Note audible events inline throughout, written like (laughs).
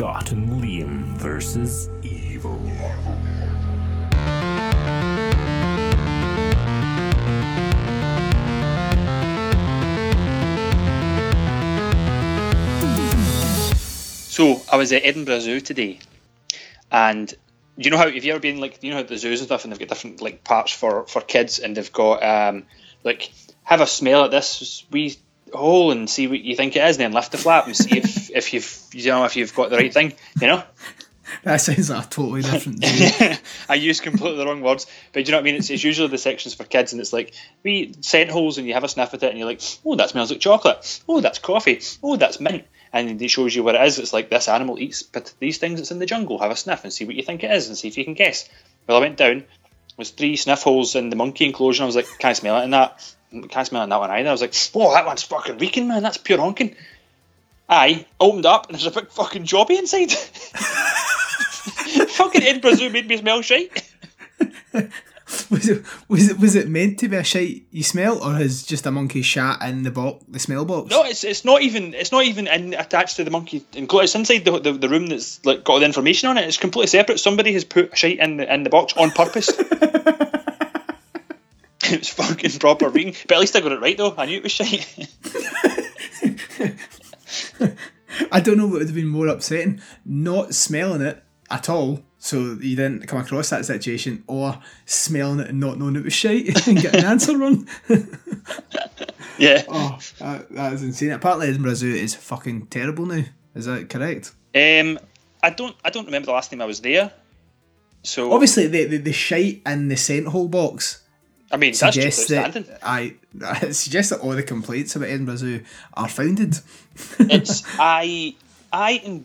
Scott and Liam versus Evil. So I was at Edinburgh Zoo today, and you know how have you ever been like you know the zoos and stuff, and they've got different like parts for for kids, and they've got um like have a smell at this wee hole and see what you think it is, and then lift the flap and see if if you've you know if you've got the right thing, you know. (laughs) That sounds like a totally different. (laughs) I use completely the wrong words, but do you know what I mean? It's, it's usually the sections for kids, and it's like we scent holes, and you have a sniff at it, and you're like, oh, that smells like chocolate. Oh, that's coffee. Oh, that's mint. And it shows you what it is. It's like this animal eats, but these things it's in the jungle. Have a sniff and see what you think it is, and see if you can guess. Well, I went down. Was three sniff holes in the monkey enclosure. And I was like, "Can't smell it in that? Can't smell it in that one either. I was like, oh, that one's fucking reeking, man. That's pure honking. I opened up, and there's a big fucking jobby inside. fucking Edinburgh Zoo made me smell shite. (laughs) was it was it was it meant to be a shite you smell, or has just a monkey shat in the box, the smell box? No, it's it's not even it's not even in, attached to the monkey enclosure. It's inside the, the the room that's like got all the information on it. It's completely separate. Somebody has put shite in the in the box on purpose. (laughs) (laughs) it was fucking proper reading, but at least I got it right though. I knew it was shite. (laughs) I don't know what would have been more upsetting: not smelling it at all, so you didn't come across that situation, or smelling it and not knowing it was shite (laughs) and getting an answer wrong. (laughs) yeah. Oh, that, that is insane. Apparently, Edinburgh Zoo is fucking terrible now. Is that correct? Um, I don't I don't remember the last time I was there. So Obviously, the the, the shite in the scent hole box I mean that's just suggests that. I (laughs) it suggests that all the complaints about Edinburgh Zoo are founded. it's (laughs) I I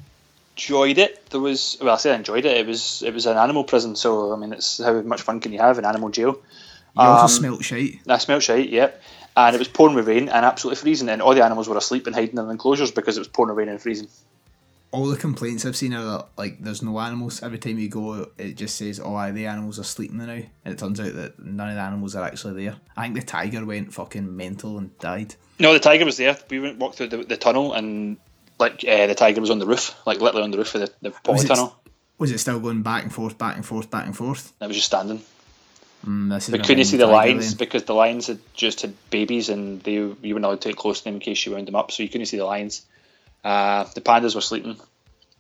enjoyed it. There was well, I say I enjoyed it. It was it was an animal prison, so I mean, it's how much fun can you have in animal jail? You also Um, smelt shite. I smelt shite, yep. And it was pouring with rain and absolutely freezing, and all the animals were asleep and hiding in the enclosures because it was pouring with rain and freezing. All the complaints I've seen are that like there's no animals. Every time you go, it just says, "Oh, aye, the animals are sleeping now," and it turns out that none of the animals are actually there. I think the tiger went fucking mental and died. No, the tiger was there. We went walked through the, the tunnel, and like uh, the tiger was on the roof, like literally on the roof of the, the Was it- Was it still going back and forth, back and forth, back and forth? It was just standing. Mm, this is We a couldn't see the lions then. because the lions had just had babies, and they you weren't allowed to get close to them in case you wound them up. So you couldn't see the lions. Uh, the pandas were sleeping.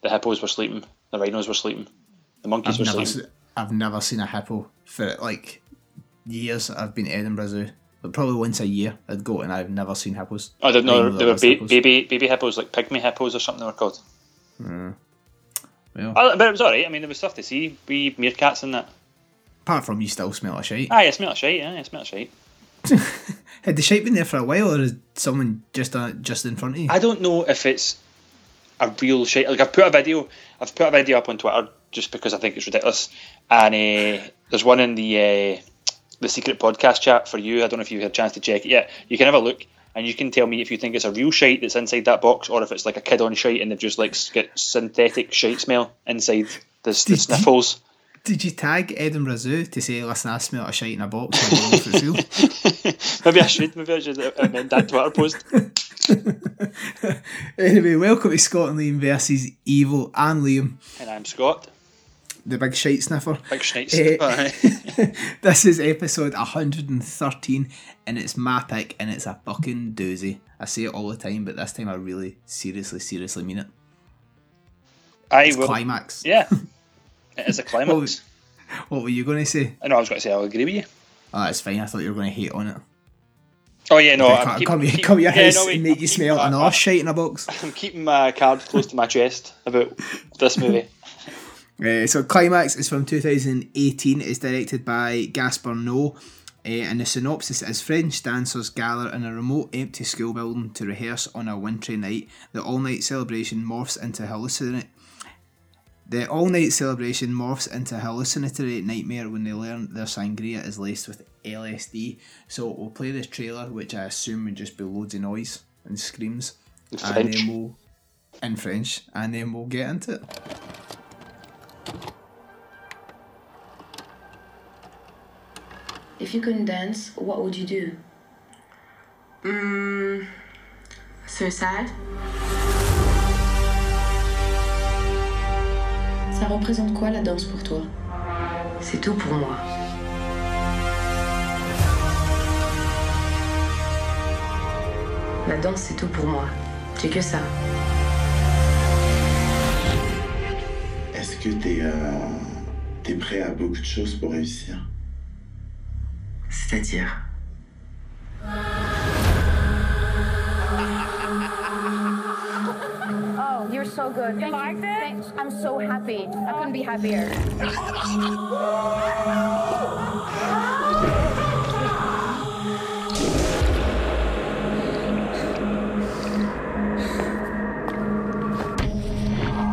The hippos were sleeping. The rhinos were sleeping. The monkeys I've were never, sleeping. I've never seen a hippo for like years. I've been to Edinburgh Zoo, but probably once a year I'd go, and I've never seen hippos. I I know there were ba- baby baby hippos, like pygmy hippos or something they were called. Well, Oh, but it was alright. I mean, there was stuff to see. We meerkats and that. apart from you still smell a shite. Aye, I smell of shite. Aye, I smell of shite. (laughs) Had the shape been there for a while, or is someone just uh, just in front of you? I don't know if it's a real shape. Like I've put a video, I've put a video up on Twitter just because I think it's ridiculous. And uh, there's one in the uh, the secret podcast chat for you. I don't know if you've had a chance to check it yet. You can have a look. And you can tell me if you think it's a real shite that's inside that box, or if it's like a kid on shite and they've just like got synthetic shite smell inside the, the sniffles. Did you tag Edinburgh Zoo to say, "Listen, I smell a shite in a box"? I don't know if it's real. Maybe I should. Maybe I should amend that Twitter post. (laughs) Anyway, welcome to Scott and Liam versus Evil and Liam, And I'm Scott, the big shite sniffer. big shite. Eh. (laughs) This is episode 113, and it's my pick, and it's a fucking doozy. I say it all the time, but this time I really, seriously, seriously mean it. I It's will. climax. Yeah, (laughs) it is a (laughs) climax. What were you going to say? I know I was going to say I'll agree with you. Oh, that's fine. I thought you were going to hate on it. Oh yeah, no, I'm keep, come, keep- come your yeah, house no, wait, and make I'm you keeping smell my- another shite in a box. (laughs) I'm keeping my card close to my chest about this movie. Uh, (laughs) so Climax is from 2018. It's directed by Gaspar Noé. Uh, and the synopsis is French dancers gather in a remote empty school building to rehearse on a wintry night. The all-night celebration morphs into hallucinate. The all-night celebration morphs into a hallucinatory nightmare when they learn their sangria is laced with LSD. So we'll play this trailer, which I assume would just be loads of noise and screams, In and French. then we'll in French, and then we'll get into it. If you couldn't dance, what would you do? Mm, suicide? Ça représente quoi la danse pour toi? C'est tout pour moi. La danse, c'est tout pour moi. J'ai que ça. Est-ce que t'es euh, t'es prêt à beaucoup de choses pour réussir? C'est-à-dire? So good. Thank you liked it? I'm so happy. I couldn't be happier.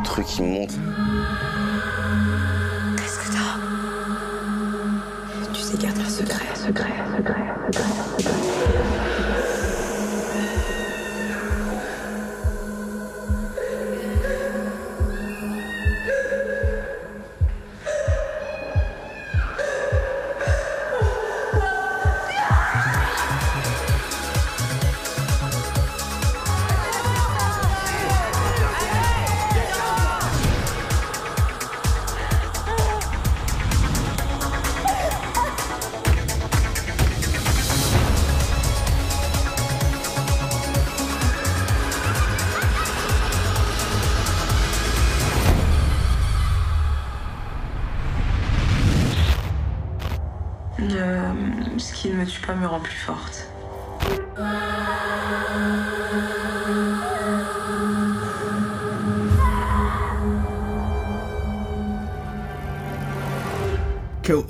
Truc qui monte. Qu'est-ce que t'as Tu sais garder un secret, secret, secret, secret, secret.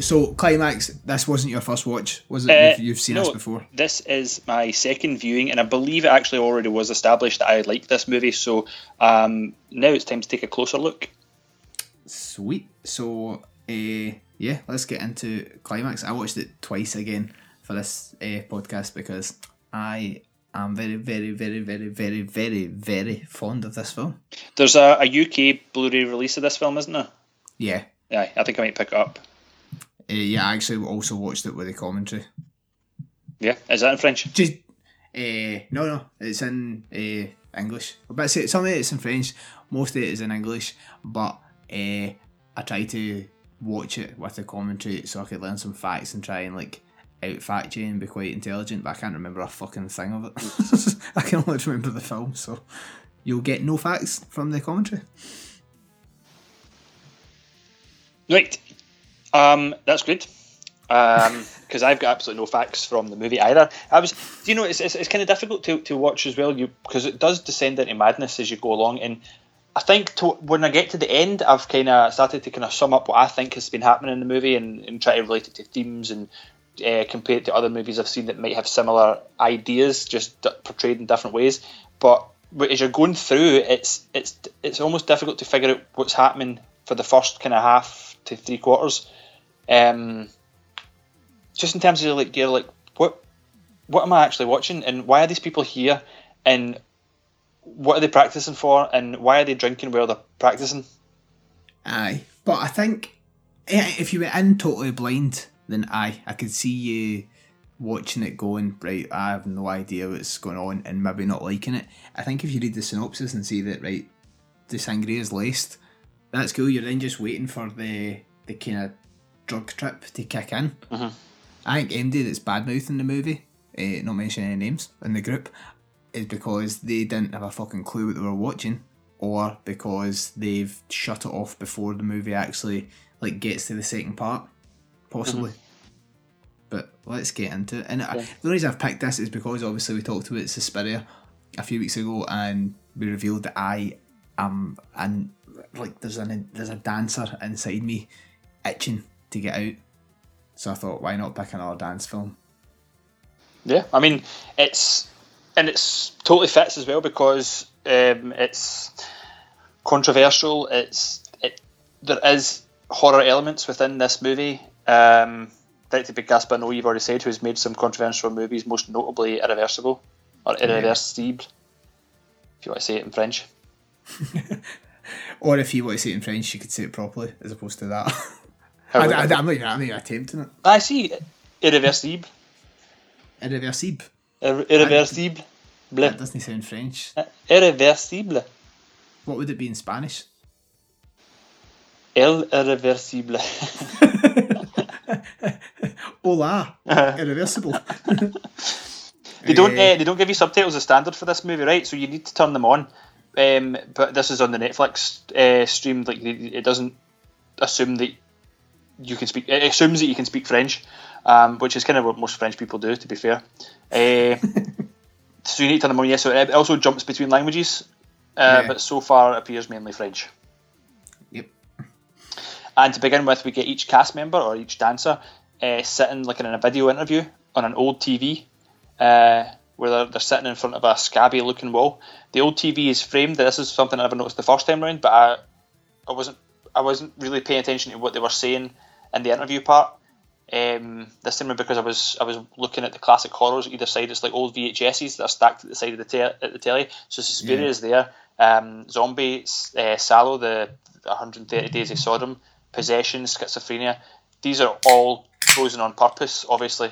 So, Climax, this wasn't your first watch, was it? Uh, you've, you've seen no, this before. This is my second viewing, and I believe it actually already was established that I like this movie. So um, now it's time to take a closer look. Sweet. So, uh, yeah, let's get into Climax. I watched it twice again for this uh, podcast because I am very, very, very, very, very, very, very fond of this film. There's a, a UK Blu-ray release of this film, isn't there? Yeah. Yeah, I think I might pick it up. Uh, yeah, I actually also watched it with the commentary. Yeah, is that in French? Just, uh, no, no, it's in uh, English. But say some of it's in French, most of it is in English. But uh, I try to watch it with the commentary so I could learn some facts and try and like out fact you and be quite intelligent. But I can't remember a fucking thing of it. (laughs) I can only remember the film, so you'll get no facts from the commentary. Right. Um, that's good. (laughs) Because I've got absolutely no facts from the movie either. I was, do you know, it's, it's, it's kind of difficult to, to watch as well. You because it does descend into madness as you go along, and I think to, when I get to the end, I've kind of started to kind of sum up what I think has been happening in the movie and, and try to relate it to themes and uh, compare it to other movies I've seen that might have similar ideas, just d- portrayed in different ways. But but as you're going through, it's it's it's almost difficult to figure out what's happening for the first kind of half to three quarters. Um, just in terms of like you're like what what am I actually watching and why are these people here and what are they practicing for and why are they drinking while they're practicing? Aye, but I think if you were in totally blind, then aye, I could see you watching it going right. I have no idea what's going on and maybe not liking it. I think if you read the synopsis and see that right, the sangria is laced, that's cool. You're then just waiting for the the kind of drug trip to kick in. I think MD that's bad mouthing the movie, uh, not mentioning any names in the group, is because they didn't have a fucking clue what they were watching, or because they've shut it off before the movie actually like gets to the second part, possibly. But let's get into it. And I, the reason I've picked this is because obviously we talked about Suspiria a few weeks ago, and we revealed that I am and like there's an there's a dancer inside me itching to get out. So I thought, why not pick another dance film? Yeah, I mean it's and it's totally fits as well because um, it's controversial. It's it there is horror elements within this movie. Um, directed by Gaspar Noé, you've already said, who's made some controversial movies, most notably Irreversible or Irreversible, if you want to say it in French. (laughs) Or if you want to say it in French, you could say it properly as opposed to that. (laughs) How I, would- I, I'm not even, I'm not even attempting it. I see Irreversible, Irreversible. Ir- Irreversible, That doesn't sound French. Irreversible. What would it be in Spanish? El Irreversible. (laughs) Hola, (laughs) irreversible. (laughs) They don't. Uh, they don't give you subtitles as standard for this movie, right? So you need to turn them on. Um, but this is on the Netflix uh, stream. Like it it doesn't assume that you can speak. It assumes that you can speak French, um, which is kind of what most French people do. To be fair, uh, (laughs) so you need to turn them on. Yes, so it also jumps between languages, uh, Yeah. but so far it appears mainly French. Yep. And to begin with, we get each cast member or each dancer uh, sitting like in a video interview on an old TV, uh, where they're, they're sitting in front of a scabby-looking wall. The old TV is framed. This is something I never noticed the first time round, but I, I wasn't, I wasn't really paying attention to what they were saying in the interview part. Um, this time because I was, I was looking at the classic horrors either side. It's like old VHSs that are stacked at the side of the te- at the telly. So Suspiria Yeah. is there. Um, Zombie, uh, Salò, the 130 Days of Sodom, Possession, Schizophrenia. These are all chosen on purpose, obviously.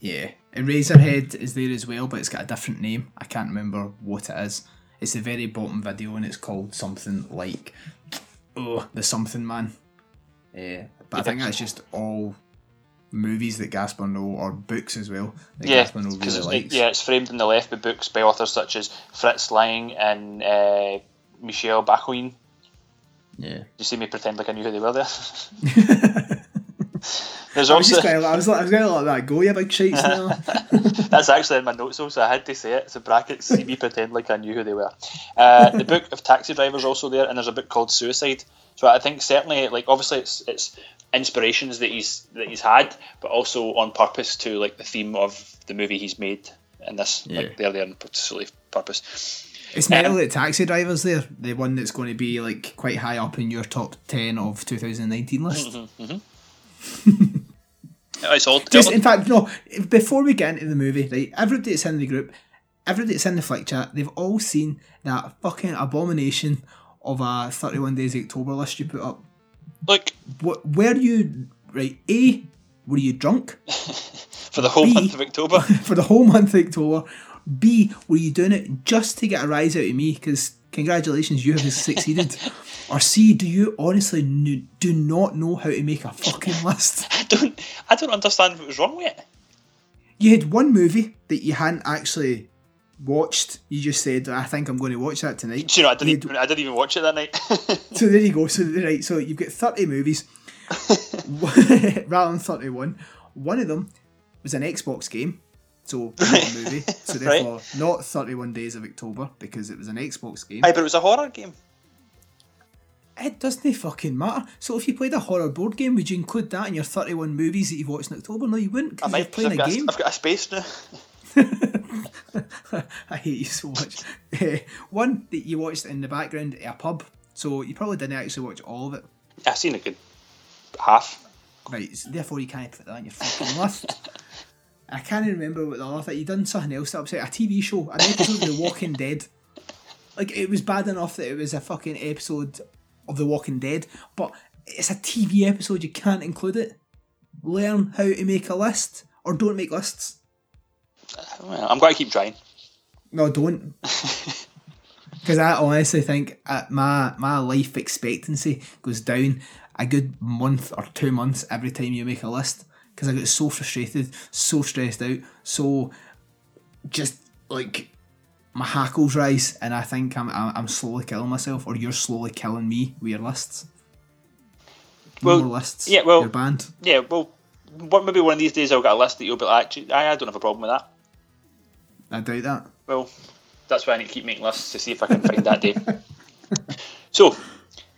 Yeah. Eraserhead is there as well, but it's got a different name. I can't remember what it is. It's the very bottom video and it's called something like Oh, the something man. Yeah. But I think that's just all movies that Gaspar Noé or books as well that Yeah, Gaspar Noé really it's, likes. yeah, it's framed in the left with books by authors such as Fritz Lang and uh, Michel Bachoin. Yeah. You see me pretend like I knew who they were there. (laughs) There's I was also just going, I was, like- I was going to let that go, you big shite now. (laughs) that's actually in my notes, also I had to say it. It's a bracket. See me pretend like I knew who they were. Uh, the book of Taxi Drivers also there, and there's a book called Suicide. So I think certainly, like obviously, it's it's inspirations that he's that he's had, but also on purpose to like the theme of the movie he's made. And this, Yeah. like, they're there on solely purpose. It's mental that um, Taxi Driver's there, the one that's going to be like quite high up in your top 10 of 2019 list. Mm-hmm, mm-hmm. (laughs) Oh, it's all Just in fact, no. Before we get into the movie, right? Everybody that's in the group, everybody that's in the flick chat, they've all seen that fucking abomination of a thirty-one days October list you put up. like What? Were you right? A. Were you drunk (laughs) for the whole B. month of October. (laughs) for the whole month of October? B. Were you doing it just to get a rise out of me? Because congratulations, you have succeeded. (laughs) Or C. Do you honestly kn- do not know how to make a fucking list? I don't, I don't understand what was wrong with it. you had one movie that you hadn't actually watched. You just said, "I think I'm going to watch that tonight." Know, I didn't, even, I didn't even watch it that night. (laughs) so there you go. So right, so you've got thirty movies (laughs) (laughs) rather than thirty-one. One of them was an Xbox game, so not a movie. So Right. therefore, not thirty-one days of October because it was an Xbox game. Aye, but it was a horror game. it doesn't fucking matter. So if you played a horror board game, would you include that in your thirty-one movies that you've watched in October? No, you wouldn't because you're playing a game. I've got a space now. (laughs) I hate you so much. Eh, one that you watched in the background at a pub, so you probably didn't actually watch all of it. I've seen a good half. Right, so therefore you can't put that on your fucking list. I can't remember what the other thing you done something else that upset a TV show, an episode of The Walking Dead. Like it was bad enough that it was a fucking episode of The Walking Dead, but it's a TV episode. You can't include it. Learn how to make a list, or don't make lists. Well, I'm going to keep trying. No, don't. (laughs) Because I honestly think uh, my my life expectancy goes down a good month or two months every time you make a list. Because I get so frustrated, so stressed out, so just like my hackles rise, and I think I'm I'm, slowly killing myself, or you're slowly killing me with your lists. No Well, more lists. yeah, well- you're banned. Yeah, well, what, maybe one of these days I'll get a list that you'll be like, actually, I, I don't have a problem with that. I doubt that. Well, that's why I need to keep making lists to see if I can find that day. (laughs) So,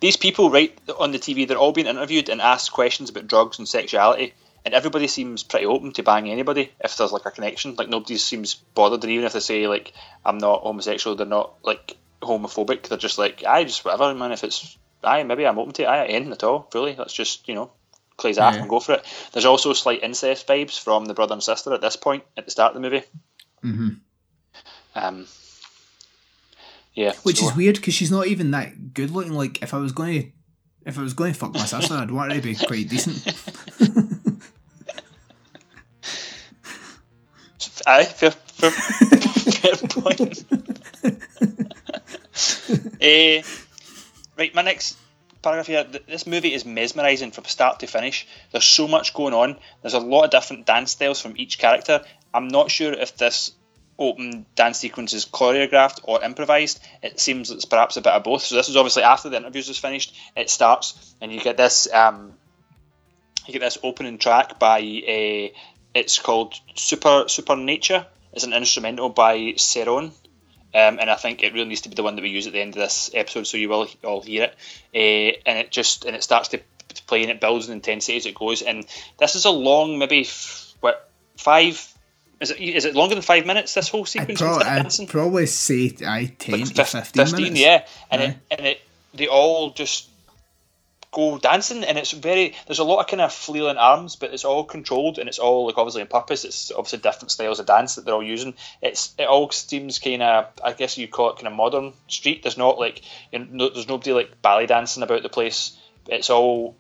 these people, right, on the TV, they're all being interviewed and asked questions about drugs and sexuality, and everybody seems pretty open to bang anybody if there's like a connection. Like nobody seems bothered, and even if they say like I'm not homosexual, they're not like homophobic. They're just like I just whatever, man. If it's I maybe I'm open to it. I ain't at all. Really, let's just you know clay's off and go for it. There's also slight incest vibes from the brother and sister at this point at the start of the movie. Hmm Um, yeah, Which so- is weird because she's not even that good looking. Like if I was going to, if I was going to fuck my sister, I'd want her to be quite decent. (laughs) Aye, fair, fair, fair point. (laughs) Eh, right, my next paragraph here. This movie is mesmerizing from start to finish. There's so much going on. There's a lot of different dance styles from each character. I'm not sure if this open dance sequence is choreographed or improvised. It seems it's perhaps a bit of both. So this is obviously after the interviews is finished. It starts and you get this. Um, you get this opening track by a. It's called Super Super Nature. It's an instrumental by Cerrone. Um, and I think it really needs to be the one that we use at the end of this episode, so you will all hear it. Uh, and it just and it starts to, to play and it builds in intensity as it goes. And this is a long, maybe f- what five? Is it is it longer than five minutes? This whole I'd, sequence. pro- with I'd probably say I 10 Like to fif- 15, 15, minutes. yeah, and it and it they all just go dancing, and it's very there's a lot of kind of flailing arms, but it's all controlled and it's all like obviously on purpose. It's obviously different styles of dance that they're all using. It's it all seems kind of I guess you call it kind of modern street. There's not like you know, there's nobody like ballet dancing about the place. It's all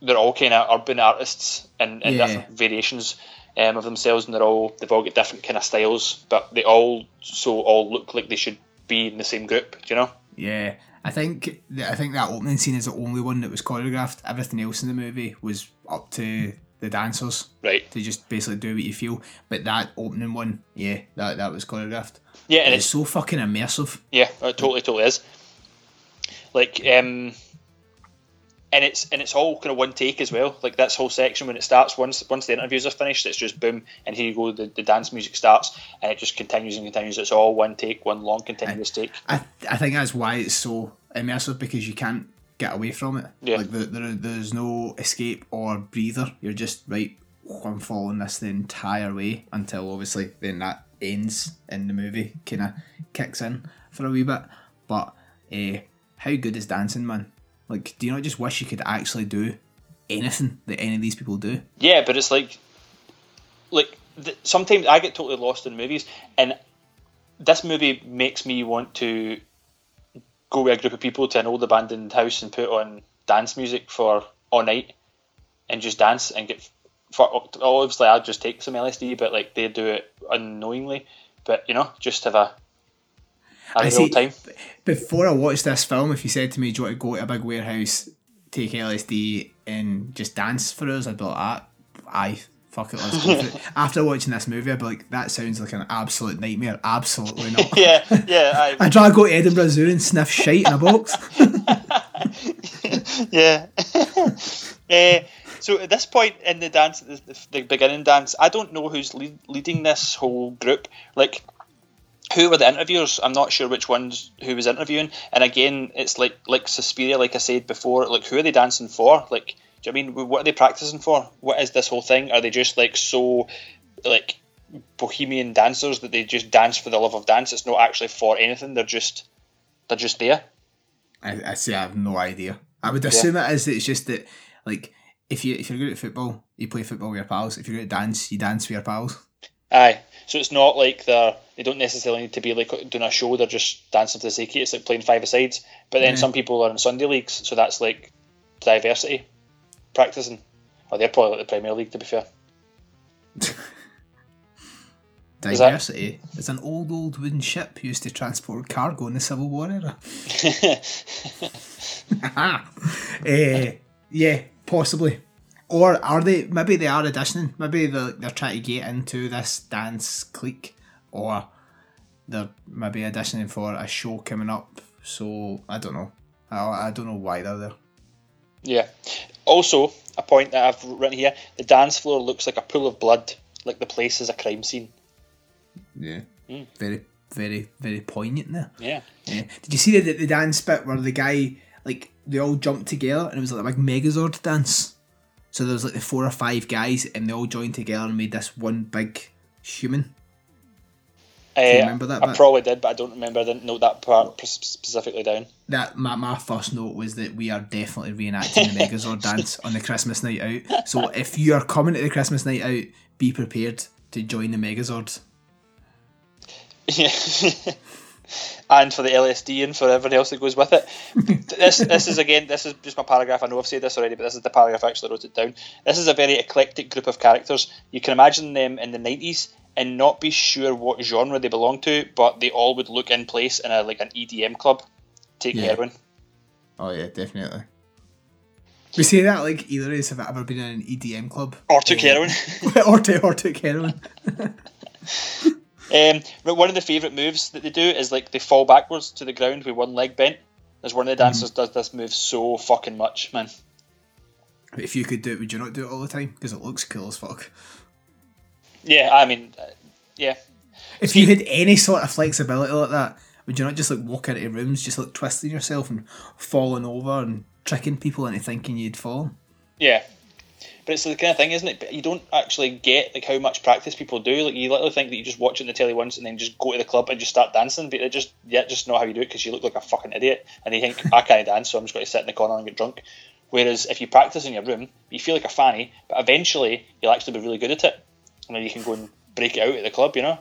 they're all kind of urban artists and, and Yeah. different variations um, of themselves, and they're all they've all got different kind of styles, but they all so all look like they should be in the same group. Do you know? Yeah, I think th- I think that opening scene is the only one that was choreographed. Everything else in the movie was up to the dancers Right. to just basically do what you feel. But that opening one, yeah, that that was choreographed. Yeah, and It's it's so fucking immersive. yeah, it totally, totally is. Like, um, and it's and it's all kind of one take as well. Like this whole section when it starts, once once the interviews are finished, it's just boom, and here you go. The, the dance music starts, and it just continues and continues. It's all one take, one long continuous take. I I think that's why it's so immersive because you can't get away from it. Yeah. Like there, there there's no escape or breather. You're just right. "Oh, I'm following this the entire way until obviously then that ends in the movie kind of kicks in for a wee bit. But uh, how good is dancing, man? Like, do you not just wish you could actually do anything that any of these people do? Yeah, but it's like, like th- sometimes I get totally lost in movies, and this movie makes me want to go with a group of people to an old abandoned house and put on dance music for all night and just dance and get. For, obviously, I'd just take some LSD, but like they do it unknowingly. But you know, just have a I a see. time. Before I watched this film, if you said to me, "Do you want to go to a big warehouse, take LSD, and just dance for us?" I'd be like, "Ah, aye, fuck it, let's go for it." (laughs) After watching this movie, I'd be like, "That sounds like an absolute nightmare." Absolutely not. (laughs) Yeah, yeah, I, (laughs) I'd try to go to Edinburgh Zoo and sniff shite in a box. Yeah. Eh, so at this point in the dance, the, the beginning dance, I don't know who's lead, leading this whole group. Like, who were the interviewers? I'm not sure which ones who was interviewing. And again, it's like like Suspiria, like I said before. Like, who are they dancing for? Like, do you know I mean what are they practicing for? What is this whole thing? Are they just like so, like bohemian dancers that they just dance for the love of dance? It's not actually for anything. They're just they're just there. I, I say I have no idea. I would assume it is. That it's just that, like, if you if you're good at football, you play football with your pals. If you're good at dance, you dance with your pals. Aye. So it's not like they're they don't necessarily need to be like doing a show. They're just dancing for the sake of it. It's like playing five a sides. But then Yeah. some people are in Sunday leagues, so that's like diversity practicing. Or they're probably like the Premier League, to be fair. (laughs) Is that- Diversity. It's an old, old wooden ship used to transport cargo in the Civil War era. (laughs) (laughs) Eh, yeah, possibly. Or are they? Maybe they are auditioning. Maybe they're, they're trying to get into this dance clique, or they're maybe auditioning for a show coming up. So I don't know. I, I don't know why they're there. Yeah. Also, a point that I've written here: the dance floor looks like a pool of blood, like the place is a crime scene. Yeah. Hmm. Very, very, very poignant there. Yeah. Yeah. Did you see the, the dance bit where the guy, like, they all jumped together and it was like a big Megazord dance? So there was like the four or five guys and they all joined together and made this one big human. Uh, remember that I bit? probably did, but I don't remember. I didn't note that part specifically down. That my, my first note was that we are definitely reenacting the (laughs) Megazord dance on the Christmas night out. So if you are coming to the Christmas night out, be prepared to join the Megazord. Yeah. (laughs) (laughs) and for the LSD and for everything else that goes with it. (laughs) this this is again this is just my paragraph. I know I've said this already, but this is the paragraph I actually wrote it down. This is a very eclectic group of characters. You can imagine them in the nineties and not be sure what genre they belong to, but they all would look in place in a like an EDM club. Take Yeah. heroin. Oh yeah, definitely. We say that like either of us have ever been in an EDM club. Or took heroin. (laughs) or, to, or took heroin. (laughs) Um, but one of the favourite moves that they do is like they fall backwards to the ground with one leg bent. There's one of the dancers does this move so fucking much, man. If you could do it, would you not do it all the time? Because it looks cool as fuck. Yeah, I mean, uh, yeah, If you had any sort of flexibility like that, would you not just like walk into rooms, just like twisting yourself and falling over and tricking people into thinking you'd fall? yeah. But it's the kind of thing, isn't it? But you don't actually get like how much practice people do. Like you literally think that you just watch it on the telly once and then just go to the club and just start dancing. But they just yeah, just know how you do it because you look like a fucking idiot and they think I can't dance, so I'm just going to sit in the corner and get drunk. Whereas if you practice in your room, you feel like a fanny, but eventually you'll actually be really good at it, and then you can go and break it out at the club. You know?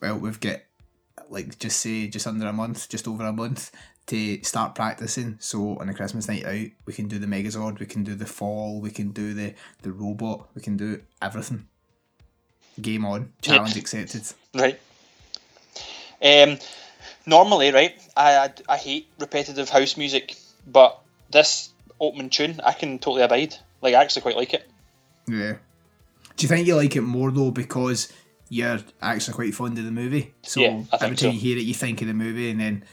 Well, we've got like just say just under a month, just over a month to start practicing. So on a Christmas night out, we can do the Megazord, we can do the Fall, we can do the the robot, we can do everything. Game on, challenge accepted. Right. Um, normally, right, I, I I hate repetitive house music, but this opening tune I can totally abide. Like I actually quite like it. Yeah. Do you think you like it more though because you're actually quite fond of the movie? So Yeah, every time so. you hear it, you think of the movie, and then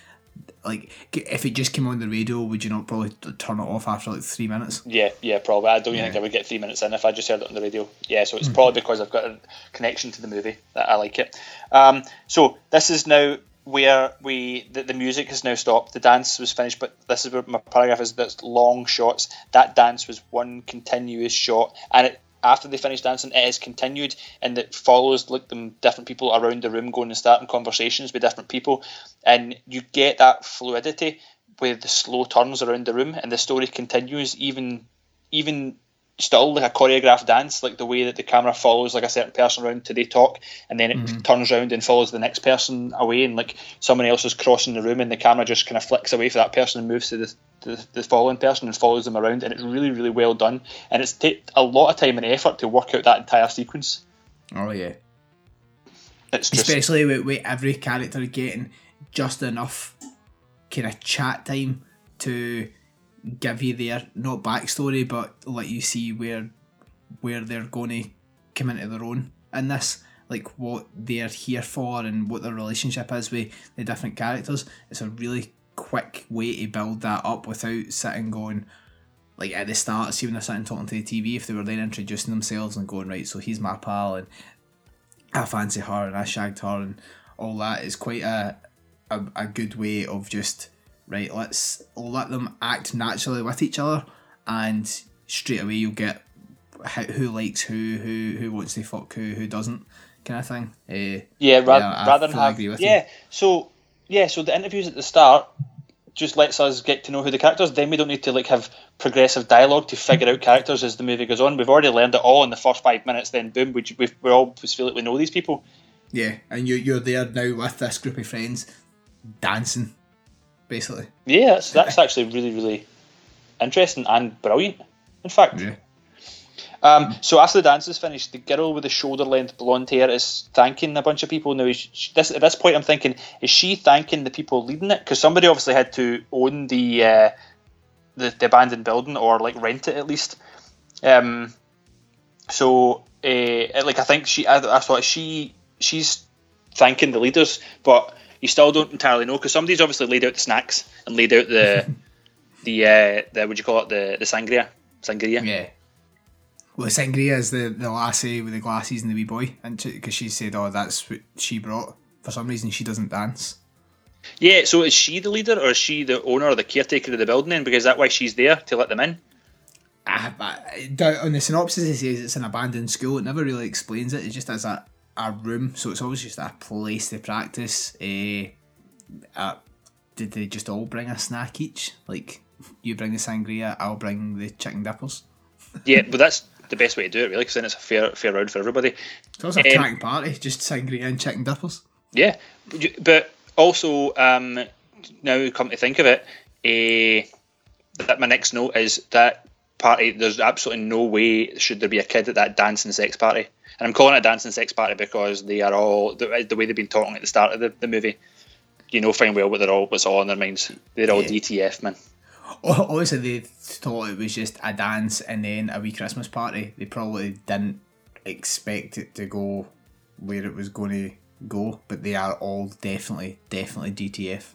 like if it just came on the radio, would you not probably turn it off after like three minutes? Yeah, yeah, probably. I don't even think I would get three minutes in if I just heard it on the radio. Yeah, so it's probably because I've got a connection to the movie that I like it. Um, so this is now where we the, the music has now stopped. The dance was finished, but this is where my paragraph is. That's long shots. That dance was one continuous shot, and it, after they finish dancing, it is continued, and it follows like them different people around the room going and starting conversations with different people, and you get that fluidity with the slow turns around the room, and the story continues even even still like a choreographed dance, like the way that the camera follows like a certain person around till they talk, and then it mm-hmm. turns around and follows the next person away, and like someone else is crossing the room, and the camera just kind of flicks away for that person and moves to the the, the following person and follows them around, and it's really really well done, and it's take a lot of time and effort to work out that entire sequence. Oh yeah. It's just Especially with, with every character getting just enough kind of chat time to give you their not backstory, but let you see where where they're going to come into their own in this, like what they're here for and what their relationship is with the different characters. It's a really quick way to build that up without sitting going like at the start, see when they're sitting talking to the TV, if they were then introducing themselves and going, right, so he's my pal and I fancy her and I shagged her and all that is quite a, a, a good way of just right let's let them act naturally with each other and straight away you'll get how, who likes who who who wants to fuck who who doesn't kind of thing uh, Yeah, ra- I rather than have agree with you. yeah. So yeah, so the interviews at the start just lets us get to know who the characters. Then we don't need to like have progressive dialogue to figure out characters as the movie goes on. We've already learned it all in the first five minutes. Then boom, we we all just feel like we know these people. yeah and you, you're there now with this group of friends dancing basically Yeah, that's that's actually really really interesting and brilliant. In fact, yeah Um, so after the dance is finished, the girl with the shoulder length blonde hair is thanking a bunch of people. Now, is she, this, at this point, I'm thinking, is she thanking the people leading it? Because somebody obviously had to own the, uh, the the abandoned building or like rent it at least. Um, so, uh, like I think she, I, I thought she she's thanking the leaders, but you still don't entirely know because somebody's obviously laid out the snacks and laid out the (laughs) the uh, the what do you call it the the sangria sangria. yeah well sangria is the, the lassie with the glasses and the wee boy and because she said oh that's what she brought for some reason she doesn't dance Yeah, so is she the leader or is she the owner or the caretaker of the building then? Because that why she's there to let them in. Ah, but down on the synopsis it says it's an abandoned school. It never really explains it. It just has a, a room, so it's always just a place to practice. Uh, uh, did they just all bring a snack each? Like you bring the sangria, I'll bring the chicken dippers. Yeah, but that's the best way to do it, really, because then it's a fair fair round for everybody. So it's a Um, cracking party, just sangria and chicken dippers. Yeah, But also um, now come to think of it, uh, that my next note is that party. There's absolutely no way should there be a kid at that dance and sex party, and I'm calling it a dance and sex party because they are all the, the way they've been talking at the start of the, the movie. You know fine well what they're all what's all on their minds. They're all Yeah. DTF man. O- Obviously, they thought it was just a dance and then a wee Christmas party. They probably didn't expect it to go where it was going to go, but they are all definitely, definitely DTF.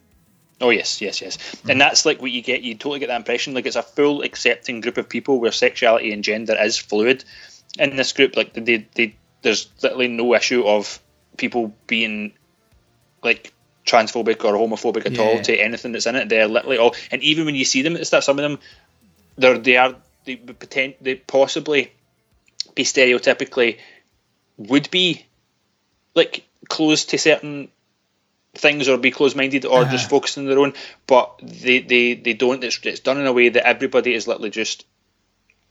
Oh yes, yes, yes. And mm-hmm. that's like what you get. You totally get that impression. Like it's a full accepting group of people where sexuality and gender is fluid. In this group, like they, they, there's literally no issue of people being like transphobic or homophobic at all to anything that's in it. They're literally all. And even when you see them at the start, some of them, they're they are they pretend they possibly be stereotypically would be like close to certain things or be close-minded or just uh-huh. focused on their own but they they, they don't it's, it's done in a way that everybody is literally just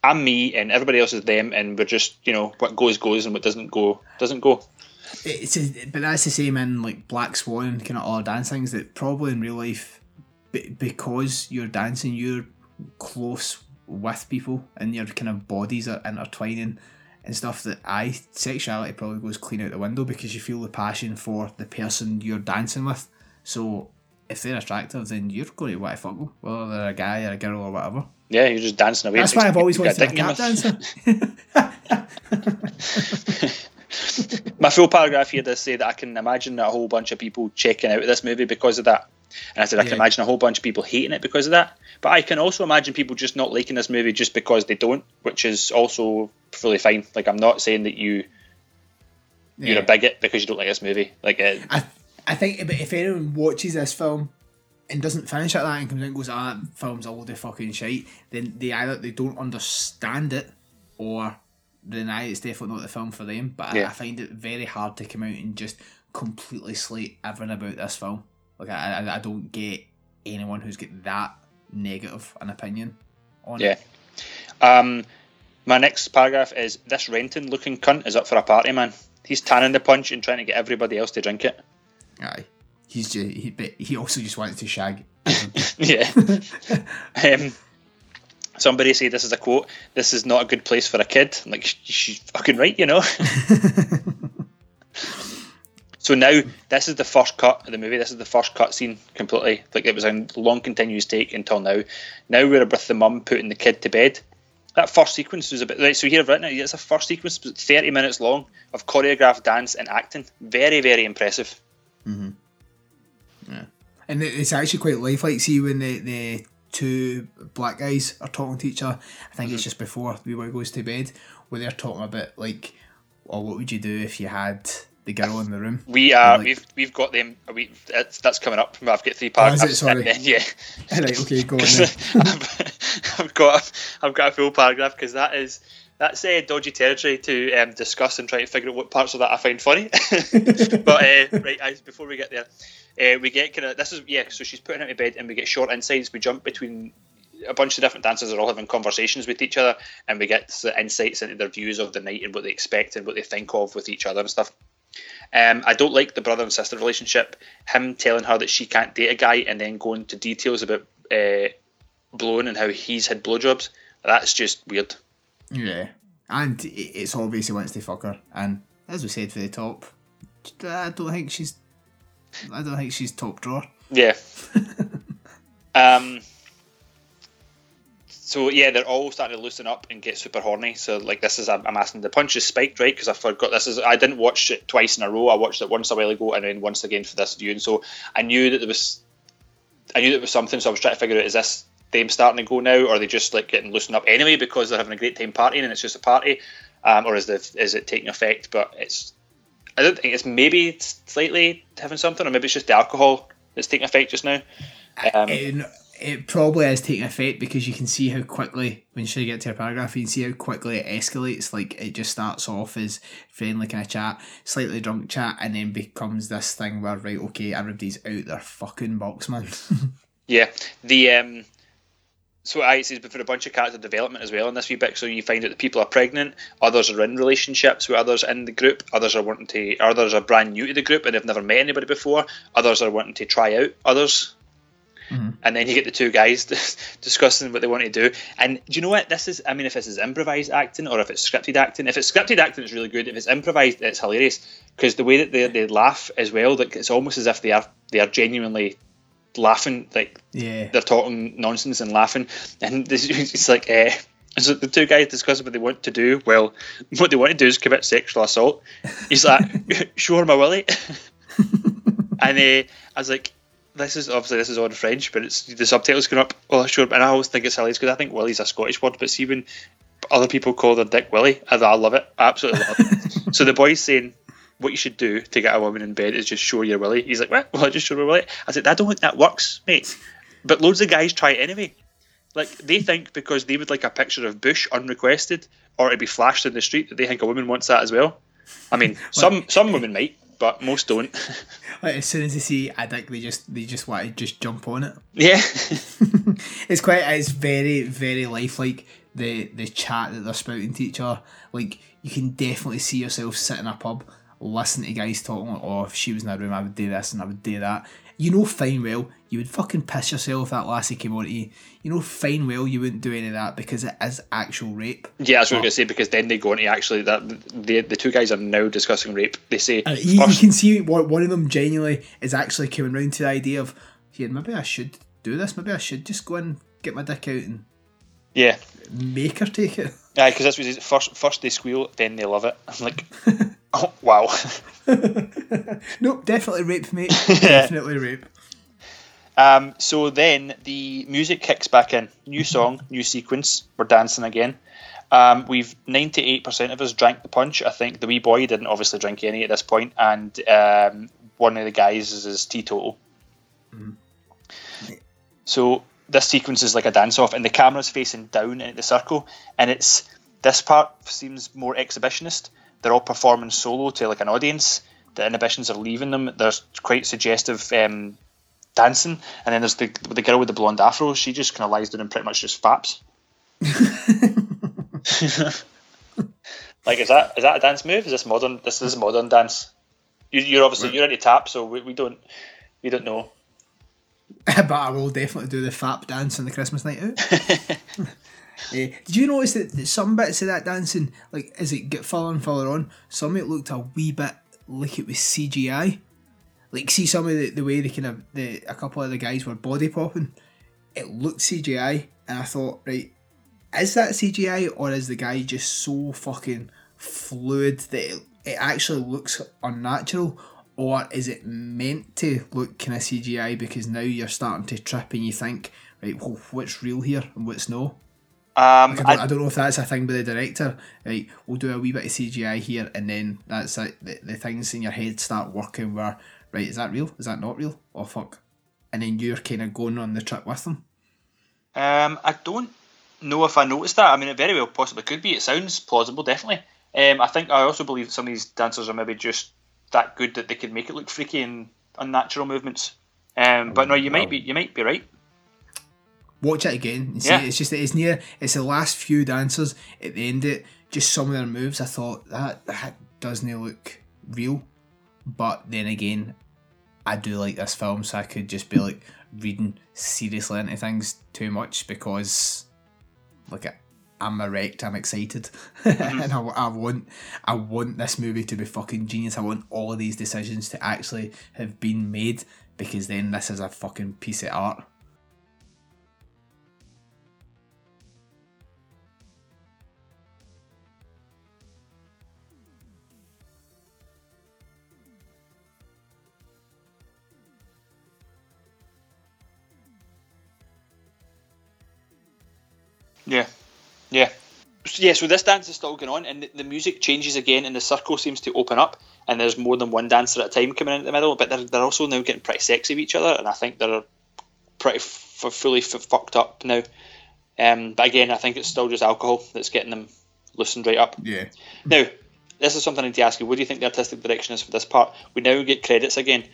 I'm me and everybody else is them and we're just you know what goes goes and what doesn't go doesn't go It's a, but that's the same in like Black Swan kind of all dance things that probably in real life, be, because you're dancing, you're close with people and your kind of bodies are intertwining and stuff. That I sexuality probably goes clean out the window because you feel the passion for the person you're dancing with. So if they're attractive, then you're going to want to fuck them, whether they're a guy or a girl or whatever. Yeah you're just dancing away That's why I've always wanted to be a dick in your tap dancer. (laughs) my full paragraph here does say that I can imagine a whole bunch of people checking out this movie because of that. And I said I can imagine a whole bunch of people hating it because of that. But I can also imagine people just not liking this movie just because they don't, which is also fully fine. Like I'm not saying that you you're Yeah. a bigot because you don't like this movie. Like uh, I, I think if anyone watches this film and doesn't finish at that and comes out and goes, ah, that film's a load of fucking shite, then they either they don't understand it or deny it's definitely not the film for them. But I, Yeah. I find it very hard to come out and just completely slate everything about this film. Like I, I, I don't get anyone who's got that negative an opinion on yeah. it. Um, my next paragraph is this renting looking cunt is up for a party, man. He's tanning the punch and trying to get everybody else to drink it. Aye. He's just, he, but he also just wants to shag. (laughs) Yeah. (laughs) um, somebody say this is a quote. This is not a good place for a kid. I'm like she's fucking right, you know. (laughs) so now this is the first cut of the movie. This is the first cut scene completely. Like it was a long continuous take until now. Now we're with the mum putting the kid to bed. That first sequence was a bit right. So here I've written it. It's a first sequence, thirty minutes long of choreographed dance and acting. Very, very impressive. And it's actually quite lifelike. See when the, the two black guys are talking to each other. I think it's just before the boy goes to bed, where they're talking about like, "Oh, what would you do if you had the girl in the room?" We are. Like- we've we've got them. We that's, that's coming up. I've got three Oh, is paragraphs. it? Sorry. then, (laughs) yeah. (laughs) right, okay, go on. Then. (laughs) I've, I've got I've got a full paragraph because that is that's uh, dodgy territory to um, discuss and try to figure out what parts of that I find funny. but uh, right, I, before we get there, uh, we get kind of this is yeah. So she's putting him to bed, and we get short insights. We jump between a bunch of different dancers are all having conversations with each other, and we get insights into their views of the night and what they expect and what they think of with each other and stuff. Um, I don't like the brother and sister relationship. Him telling her that she can't date a guy and then going to details about uh, blowing and how he's had blowjobs. That's just weird. Yeah, and it's obvious he wants to fuck her. And as we said for the top, I don't think she's, I don't think she's top drawer. Yeah. (laughs) um. So yeah, they're all starting to loosen up and get super horny. So like this is I'm I'm asking the punch is spiked right because I forgot this is I didn't watch it twice in a row. I watched it once a while ago and then once again for this viewing. So I knew that there was I knew there was something. So I was trying to figure out is this them starting to go now or are they just like getting loosened up anyway because they're having a great time partying and it's just a party, um, or is the is it taking effect? But it's I don't think it's maybe slightly having something or maybe it's just the alcohol that's taking effect just now. Um, it, it probably is taking effect because you can see how quickly when you get to a paragraph you can see how quickly it escalates like it just starts off as friendly kind of chat slightly drunk chat and then becomes this thing where right okay everybody's out their fucking box man (laughs) Yeah, the um, so I it's for a bunch of character development as well in this wee bit. So you find out that people are pregnant, others are in relationships with others in the group, others are wanting to, others are brand new to the group and they've never met anybody before, others are wanting to try out others. Mm-hmm. And then you get the two guys (laughs) discussing what they want to do. And do you know what? This is, I mean, if this is improvised acting or if it's scripted acting, if it's scripted acting, it's really good. If it's improvised, it's hilarious because the way that they, they laugh as well, like it's almost as if they are they are genuinely laughing like Yeah. they're talking nonsense and laughing, and this, it's like, uh, so the two guys discuss what they want to do. Well, (laughs) what they want to do is commit sexual assault. He's like, (laughs) her my willy, (laughs) and uh, I was like, this is obviously this is all in French, but it's the subtitles going up. Well, sure, and I always think it's hilarious because I think Willy's a Scottish word, but see when other people call their dick Willy, I, I love it. I absolutely love it. so the boy's saying. What you should do to get a woman in bed is just show your willy. He's like, what? Well, I just show her willy. I said, I don't think that works, mate. But loads of guys try it anyway. Like they think because they would like a picture of Bush unrequested or to be flashed in the street that they think a woman wants that as well. I mean, (laughs) some some women might, but most don't. (laughs) Like, as soon as they see a dick, they just they just want to just jump on it. yeah, (laughs) It's quite it's very very lifelike the the chat that they're spouting to each other. Like you can definitely see yourself sitting in a pub, listening to guys talking. Like, oh, if she was in a room, I would do this and I would do that. You know, fine well, you would fucking piss yourself if that lassie came on to you. You know, fine well, you wouldn't do any of that because it is actual rape. yeah, that's what I was gonna say because then they go into actually that the the two guys are now discussing rape. They say Uh, you, you can see one, one of them genuinely is actually coming round to the idea of, yeah, maybe I should do this. Maybe I should just go and get my dick out and yeah, make her take it. yeah, because that's what it is. First, first they squeal, then they love it. (laughs) I'm like, (laughs) oh wow. (laughs) Nope, definitely rape, mate. (laughs) definitely rape. Um, so then the music kicks back in. New song, new sequence. We're dancing again. Um, we've 98% of us drank the punch. I think the wee boy didn't obviously drink any at this point, and um, one of the guys is, is teetotal. So this sequence is like a dance off, and the camera's facing down at the circle, and it's this part seems more exhibitionist. They're all performing solo to like an audience. The inhibitions are leaving them. There's quite suggestive um, dancing, and then there's the the girl with the blonde afro. She just kind of lies down and pretty much just faps. (laughs) like, is that is that a dance move? Is this modern? This is modern dance. You, you're obviously you're into tap, so we, we don't we don't know. (laughs) but I will definitely do the fap dance on the Christmas night out. (laughs) Eh, did you notice that, that some bits of that dancing, like as it get further and further on, some of it looked a wee bit like it was CGI. Like see some of the, the way they kind of the a couple of the guys were body popping, it looked CGI, and I thought, right, is that CGI or is the guy just so fucking fluid that it, it actually looks unnatural? Or is it meant to look kind of CGI because now you're starting to trip and you think, right, well, what's real here and what's no? Um, Like, I, don't, I, don't know if that's a thing by the director. Right, we'll do a wee bit of CGI here, and then that's it. The, the things in your head start working. Where right, is that real? Is that not real? Oh fuck! And then you're kind of going on the trip with them. Um, I don't know if I noticed that. I mean, it very well possibly could be. It sounds plausible, definitely. Um, I think I also believe that some of these dancers are maybe just that good that they could make it look freaky and unnatural movements. Um, but no, you might be you might be right. Watch it again and see. Yeah. It's just that it's near. It's the last few dancers at the end. Of it just some of their moves. I thought that that doesn't look real, but then again, I do like this film, so I could just be like reading seriously into things too much because, look, at I'm erect. I'm excited, (laughs) mm-hmm. and I, I want I want this movie to be fucking genius. I want all of these decisions to actually have been made because then this is a fucking piece of art. Yeah, yeah, yeah. So this dance is still going on, and the, the music changes again, and the circle seems to open up, and there's more than one dancer at a time coming in at the middle. But they're, they're also now getting pretty sexy with each other, and I think they're pretty f- fully f- fucked up now. Um, but again, I think it's still just alcohol that's getting them loosened right up. Yeah. Now, this is something I need to ask you. What do you think the artistic direction is for this part? We now get credits again.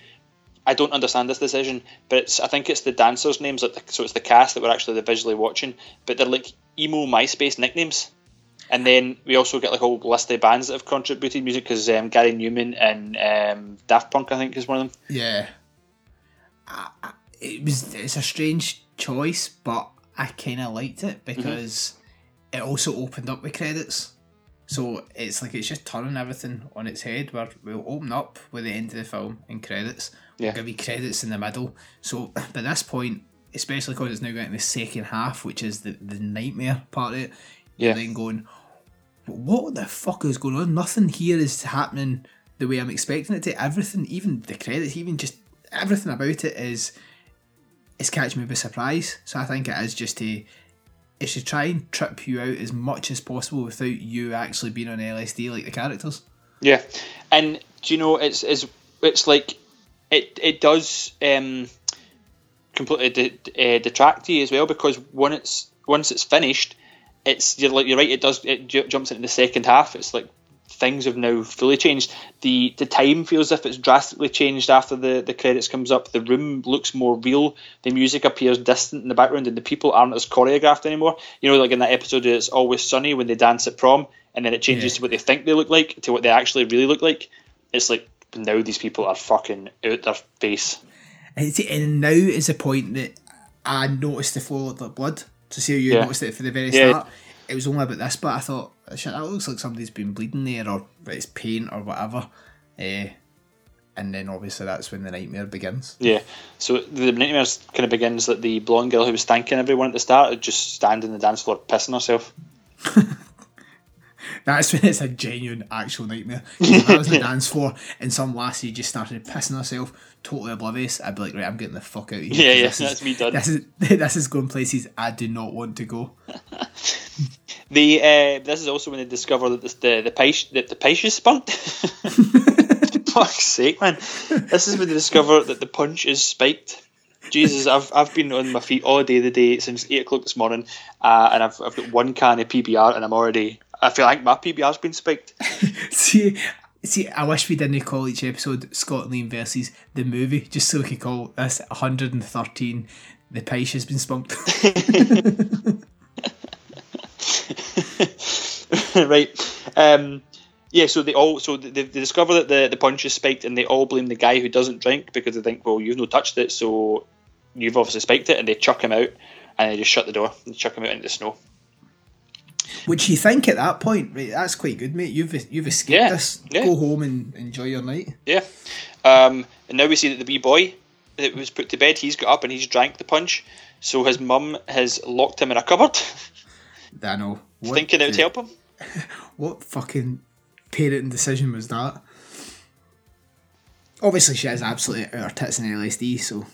I don't understand this decision, but it's I think it's the dancers' names, like the, so it's the cast that we're actually the visually watching, but they're like emo MySpace nicknames. And then we also get like a whole list of bands that have contributed music because um, Gary Numan and um, Daft Punk, I think, is one of them. Yeah. I, I, it was it's a strange choice, but I kind of liked it because it also opened up with credits. So it's like it's just turning everything on its head. Where we'll open up with the end of the film and credits. Yeah. We'll give you credits in the middle. So (clears throat) by this point, especially because it's now getting the second half, which is the, the nightmare part of it, Yeah. you're then going, what the fuck is going on? Nothing here is happening the way I'm expecting it to. Everything, even the credits, even just everything about it is is catching me by surprise. So I think it is just to it should try and trip you out as much as possible without you actually being on LSD like the characters. Yeah, and do you know it's it's it's like it it does um, completely de- uh, detract you as well because when it's once it's finished, it's you're like you're right. It does it ju- jumps into the second half. It's like things have now fully changed. The the time feels as if it's drastically changed after the, the credits comes up. The room looks more real. The music appears distant in the background, and the people aren't as choreographed anymore. You know, like in that episode, it's always sunny when they dance at prom, and then it changes Yeah. to what they think they look like to what they actually really look like. It's like now these people are fucking out their face. And, see, and now is the point that I noticed the flow of the blood. To see how you Yeah. noticed it for the very Yeah. start. It was only about this, but I thought, shit, that looks like somebody's been bleeding there, or it's pain or whatever. Uh, and then obviously that's when the nightmare begins. Yeah. So the nightmare kind of begins that the blonde girl who was thanking everyone at the start just standing in the dance floor pissing herself. (laughs) That's (laughs) when it's a genuine, actual nightmare. If I was on the (laughs) dance floor and some lassie just started pissing herself, totally oblivious, I'd be like, right, I'm getting the fuck out of here. Yeah, yeah, that's me done. This is (laughs) this is going places I do not want to go. The uh, this is also when they discover that the the the page that the page is spunk. Fuck's sake, man! This is when they discover that the punch is spiked. Jesus, I've I've been on my feet all day the day since eight o'clock this morning, uh, and I've I've got one can of PBR, and I'm already I feel like my PBR's been spiked. (laughs) See, see, I wish we didn't call each episode Scott and versus the movie, just so we could call this 113. The pice has been spunked. (laughs) right. Um, yeah, so they all so they, they discover that the, the punch is spiked, and they all blame the guy who doesn't drink because they think, well, you've no touched it, so you've obviously spiked it, and they chuck him out, and they just shut the door and chuck him out into the snow. Which you think at that point, right? That's quite good, mate. You've you've escaped Yeah, this. yeah. Go home and enjoy your night. Yeah. Um, and now we see that the wee boy that was put to bed, he's got up and he's drank the punch. So his mum has locked him in a cupboard, (laughs) I know. Thinking it would help him. (laughs) What fucking parenting decision was that? Obviously, she is absolutely out her tits in LSD, so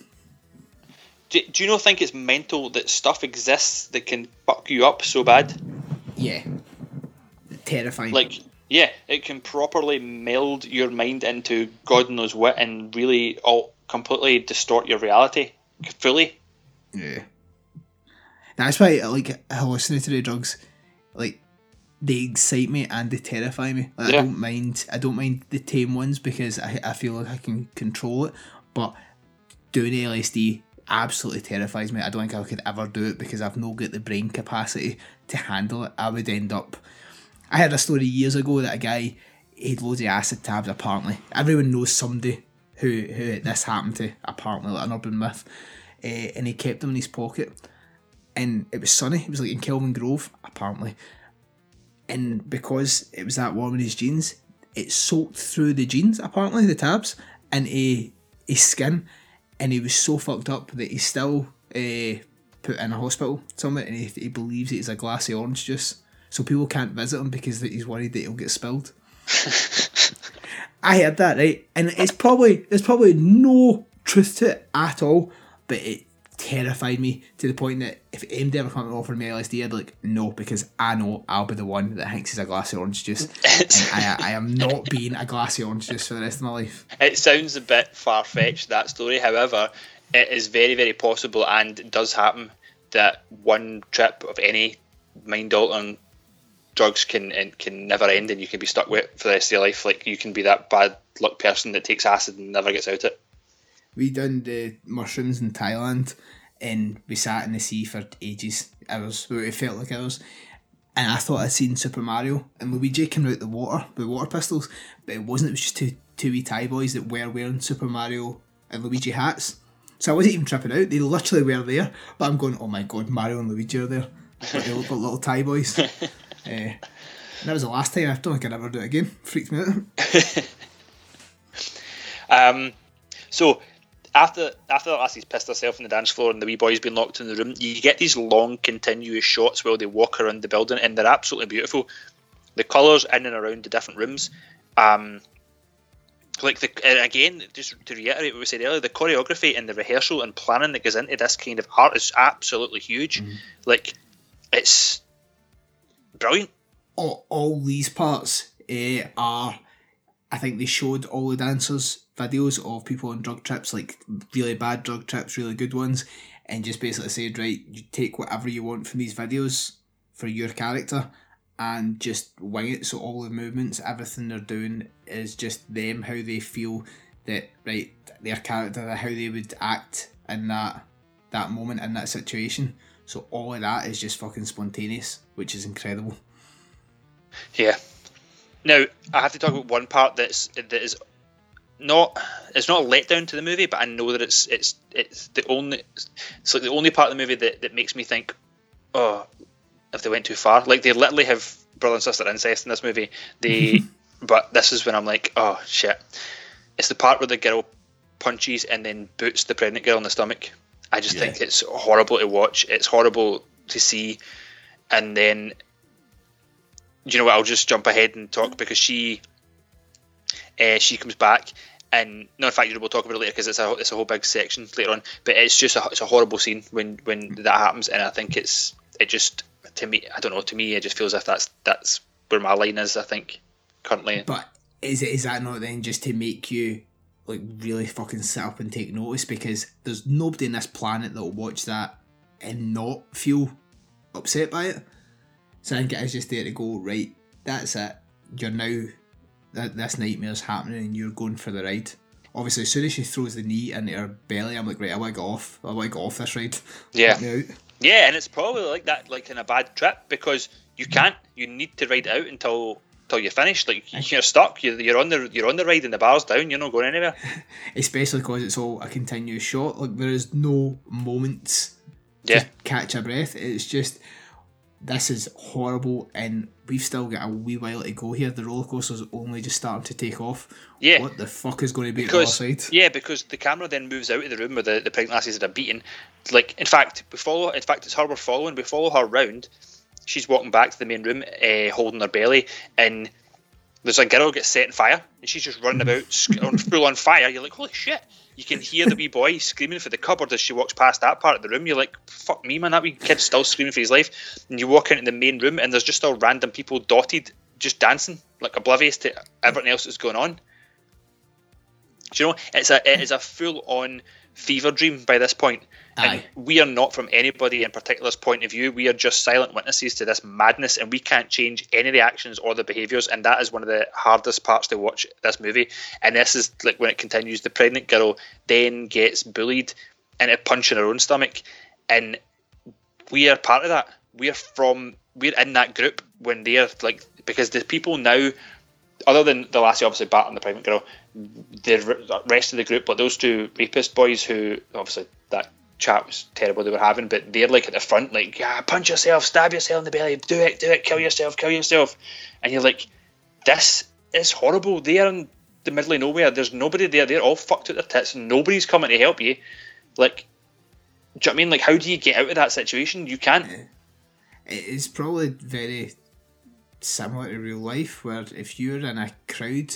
Do, do you not think it's mental that stuff exists that can fuck you up so bad? Yeah, terrifying. Like, yeah, it can properly meld your mind into God knows what and really all completely distort your reality fully. Yeah. That's why like hallucinatory drugs. Like they excite me and they terrify me. Like, Yeah. I don't mind. I don't mind the tame ones because I, I feel like I can control it. But doing LSD absolutely terrifies me. I don't think I could ever do it because I've not got the brain capacity to handle it. I would end up. I heard a story years ago that a guy had loads of acid tabs. Apparently, everyone knows somebody who who this happened to. Apparently, like an urban myth, uh, and he kept them in his pocket. And it was sunny. It was like in Kelvingrove, apparently. And because it was that warm in his jeans, it soaked through the jeans. Apparently, the tabs into his skin, and he was so fucked up that he's still uh, put in a hospital somewhere, and he, he believes it's a glass of orange juice. So people can't visit him because that he's worried that he'll get spilled. (laughs) I heard that right, and it's probably there's probably no truth to it at all, but it terrified me to the point that if MD ever come and offer me LSD, I'd be like, no, because I know I'll be the one that thinks he's a glass of orange juice, (laughs) and I, I am not being a glass of orange juice for the rest of my life. It sounds a bit far fetched, that story. However, it is very, very possible and it does happen that one trip of any mind altering drugs can and can never end and you can be stuck with it for the rest of your life. Like you can be that bad luck person that takes acid and never gets out of it. We done the mushrooms in Thailand, and we sat in the sea for ages, hours. It felt like hours. And I thought I'd seen Super Mario, and Luigi came out the water with water pistols, but it wasn't. It was just two two wee Thai boys that were wearing Super Mario and Luigi hats. So I wasn't even tripping out. They literally were there, but I'm going, oh my god, Mario and Luigi are there. But they look like little Thai boys. (laughs) And that was the last time. I don't think I'd ever do it again. Freaked me out. (laughs) Um, so after after the lassie's pissed herself on the dance floor and the wee boy's been locked in the room, you get these long continuous shots while they walk around the building, and they're absolutely beautiful. The colours in and around the different rooms. Um, like the again, just to reiterate what we said earlier, the choreography and the rehearsal and planning that goes into this kind of art is absolutely huge. Like it's brilliant. all, all these parts eh, are I think they showed all the dancers videos of people on drug trips, like really bad drug trips, really good ones, and just basically said, right, you take whatever you want from these videos for your character and just wing it. So all the movements, everything they're doing is just them, how they feel that right, their character, how they would act in that that moment in that situation. So all of that is just fucking spontaneous, which is incredible. Yeah. Now I have to talk about one part that's that is not it's not a letdown to the movie, but I know that it's it's it's the only it's like the only part of the movie that, that makes me think, oh, if they went too far. Like they literally have brother and sister incest in this movie. They (laughs) but this is when I'm like, oh shit. It's the part where the girl punches and then boots the pregnant girl in the stomach. I just Yeah. think it's horrible to watch. It's horrible to see. And then you know what? I'll just jump ahead and talk because she uh, she comes back and no, in fact, we'll talk about it later because it's a it's a whole big section later on. But it's just a it's a horrible scene when when that happens, and I think it's it just to me I don't know to me it just feels as if that's that's where my line is. I think currently. But is it is that not then just to make you like really fucking sit up and take notice? Because there's nobody in this planet that will watch that and not feel upset by it. So I think it is just there to go right. That's it. You're now that this nightmare's happening and you're going for the ride. Obviously, as soon as she throws the knee into her belly, I'm like, right, I want to get off. I want to get off this ride. Yeah. Let me out. Yeah, and it's probably like that, like in a bad trip, because you can't. You need to ride out until until you finish. Like you're stuck. You're, you're on the you're on the ride, and the bar's down. You're not going anywhere. (laughs) Especially because it's all a continuous shot. Like there is no moments Yeah, to catch a breath. It's just this is horrible, and we've still got a wee while to go here. The roller coaster's only just starting to take off. Yeah. What the fuck is going to be because the other side? yeah, because the camera then moves out of the room where the, the pregnant lassies are beaten. Like in fact, we follow. In fact, it's her we're following. We follow her round. She's walking back to the main room, uh, holding her belly, and there's a girl gets set on fire, and she's just running about on (laughs) full on fire. You're like, holy shit! You can hear the wee boy screaming for the cupboard as she walks past that part of the room. You're like, fuck me, man, that wee kid's still screaming for his life. And you walk into the main room, and there's just still random people dotted, just dancing, like oblivious to everything else that's going on. Do you know? It's a it is a full on fever dream by this point. Aye. And we are not from anybody in particular's point of view. We are just silent witnesses to this madness, and we can't change any of the actions or the behaviours. And that is one of the hardest parts to watch this movie. And this is like when it continues. The pregnant girl then gets bullied and into punching her own stomach, and we are part of that. We are from. We're in that group when they're like because the people now other than the lassie obviously batting the pregnant girl, the rest of the group, but those two rapist boys who obviously that chat was terrible they were having, but they're like at the front, like, yeah, punch yourself, stab yourself in the belly, do it, do it, kill yourself, kill yourself. And you're like, this is horrible. They are in the middle of nowhere. There's nobody there. They're all fucked out their tits and nobody's coming to help you. Like, do you know what I mean? Like, how do you get out of that situation? You can't. It is probably very similar to real life, where if you're in a crowd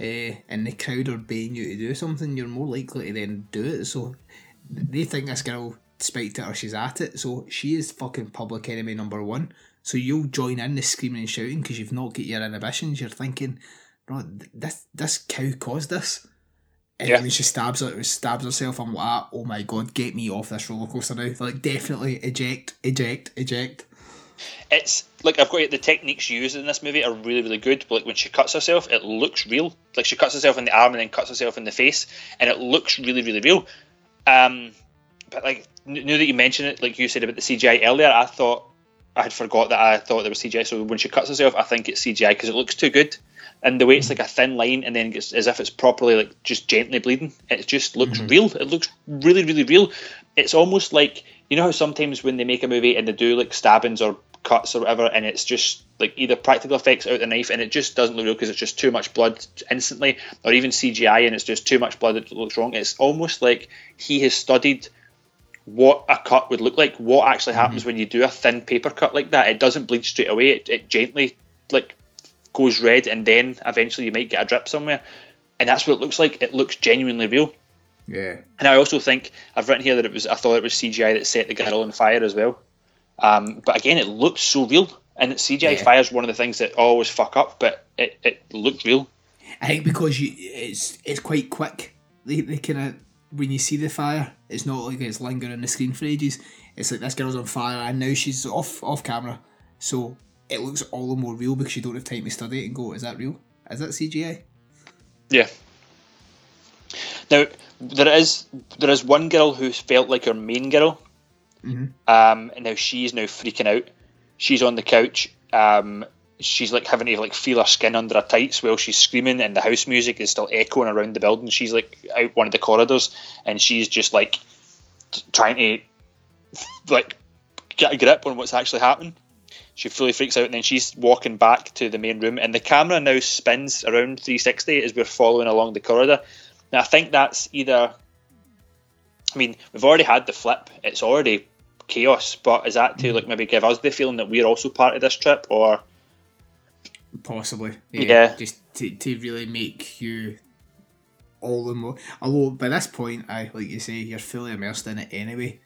uh, and the crowd are begging you to do something, you're more likely to then do it. So they think this girl spiked it or she's at it, so she is fucking public enemy number one. So you'll join in the screaming and shouting because you've not got your inhibitions. You're thinking, bro, this this cow caused this. And Yeah. when she stabs her, stabs herself, I'm like, ah, oh my god, get me off this roller coaster now. Like, definitely eject, eject, eject. It's like I've got the techniques used in this movie are really really good. But like when she cuts herself, it looks real. Like she cuts herself in the arm and then cuts herself in the face, and it looks really really real. Um, but like now that you mentioned it, like you said about the CGI earlier, I thought I had forgot that I thought there was CGI. So when she cuts herself, I think it's CGI because it looks too good. And the way it's like a thin line, and then it's as if it's properly like just gently bleeding. It just looks real. It looks really, really real. It's almost like you know how sometimes when they make a movie and they do like stabbings or cuts or whatever, and it's just like either practical effects out the knife, and it just doesn't look real because it's just too much blood instantly, or even CGI, and it's just too much blood that looks wrong. It's almost like he has studied what a cut would look like, what actually mm-hmm. happens when you do a thin paper cut like that. It doesn't bleed straight away. It, it gently like goes red, and then eventually you might get a drip somewhere, and that's what it looks like. It looks genuinely real. Yeah. And I also think I've written here that it was I thought it was CGI that set the girl on fire as well. Um, but again, it looked so real, and CGI Yeah. fire is one of the things that always fuck up, but it, it looked real. I think because you, it's it's quite quick. They, they kind of when you see the fire, it's not like it's lingering on the screen for ages. It's like this girl's on fire and now she's off off camera, so it looks all the more real because you don't have time to study it and go, is that real? Is that CGI? Yeah. Now there is there is one girl who felt like her main girl. Um, and now she's now freaking out. She's on the couch. Um, she's like having to like feel her skin under her tights while she's screaming, and the house music is still echoing around the building. She's like out one of the corridors, and she's just like t- trying to (laughs) like get a grip on what's actually happening. She fully freaks out, and then she's walking back to the main room, and the camera now spins around 360 as we're following along the corridor. Now I think that's either. I mean, we've already had the flip; it's already chaos. But is that to mm. like maybe give us the feeling that we're also part of this trip, or Possibly. Yeah. Just to, to really make you all the more. Although by this point, I like you say, you're fully immersed in it anyway.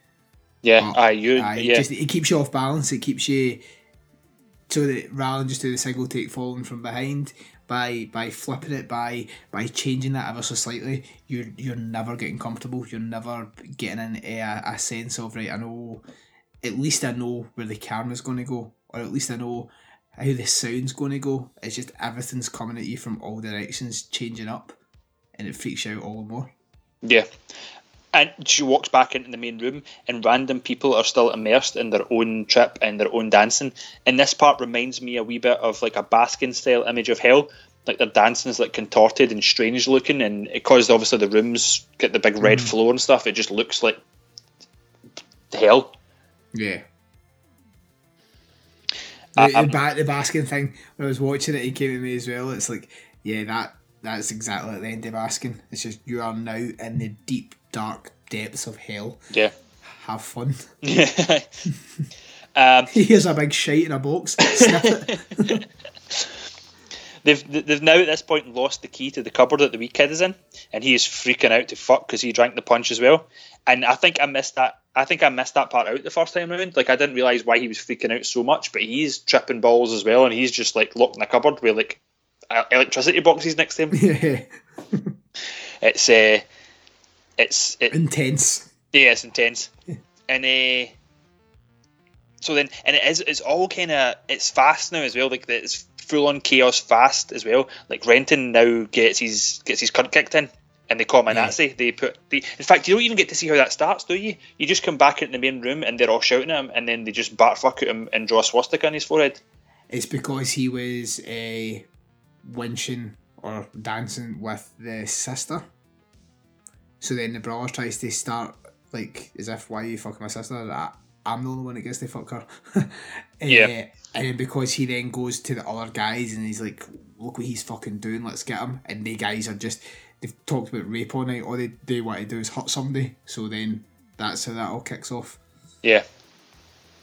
yeah, aye, you, aye, yeah, just, it keeps you off balance. It keeps you so that rather than just do the single take falling from behind, by by flipping it, by by changing that ever so slightly, you're you're never getting comfortable. You're never getting in eh, a, a sense of right. I know, at least I know where the camera's going to go, or at least I know how the sound's going to go. It's just everything's coming at you from all directions, changing up, and it freaks you out all the more. yeah. And she walks back into the main room, and random people are still immersed in their own trip and their own dancing. And this part reminds me a wee bit of like a Baskin style image of hell. Like their dancing is like contorted and strange looking, and because obviously the rooms get the big red floor and stuff, it just looks like hell. Yeah. Uh, The, um, the, ba- the Baskin thing, when I was watching it, he came to me as well. It's like, yeah, that that's exactly like the end of Baskin. It's just you are now in the deep, dark depths of hell. Yeah. Have fun. Yeah. (laughs) (laughs) um, Here's a big shite in a box. (laughs) They've they've now at this point lost the key to the cupboard that the wee kid is in, and he is freaking out to fuck because he drank the punch as well. And I think I missed that. I think I missed that part out the first time around. Like I didn't realize why he was freaking out so much, but he's tripping balls as well, and he's just like locked in the cupboard with like electricity boxes next to him. yeah. It's uh, it's it, Intense. yeah, it's intense. (laughs) And uh, so then, and it is, it's all kind of, it's fast now as well. Like it's full on chaos fast as well. Like Renton now gets his gets his cunt kicked in, and they call him a Yeah. Nazi. They put the, in fact, you don't even get to see how that starts, do you? You just come back into the main room and they're all shouting at him, and then they just bat fuck at him and draw a swastika on his forehead. It's because he was uh, winching or dancing with the sister. So then the brother tries to start like as if why are you fucking my sister? I, I'm the only one that gets to fuck her. Eh, (laughs) Yeah. And then because he then goes to the other guys and he's like, look what he's fucking doing, let's get him. And the guys are just they've talked about rape all night. All they, they want to do is hurt somebody. So then that's how that all kicks off. Yeah,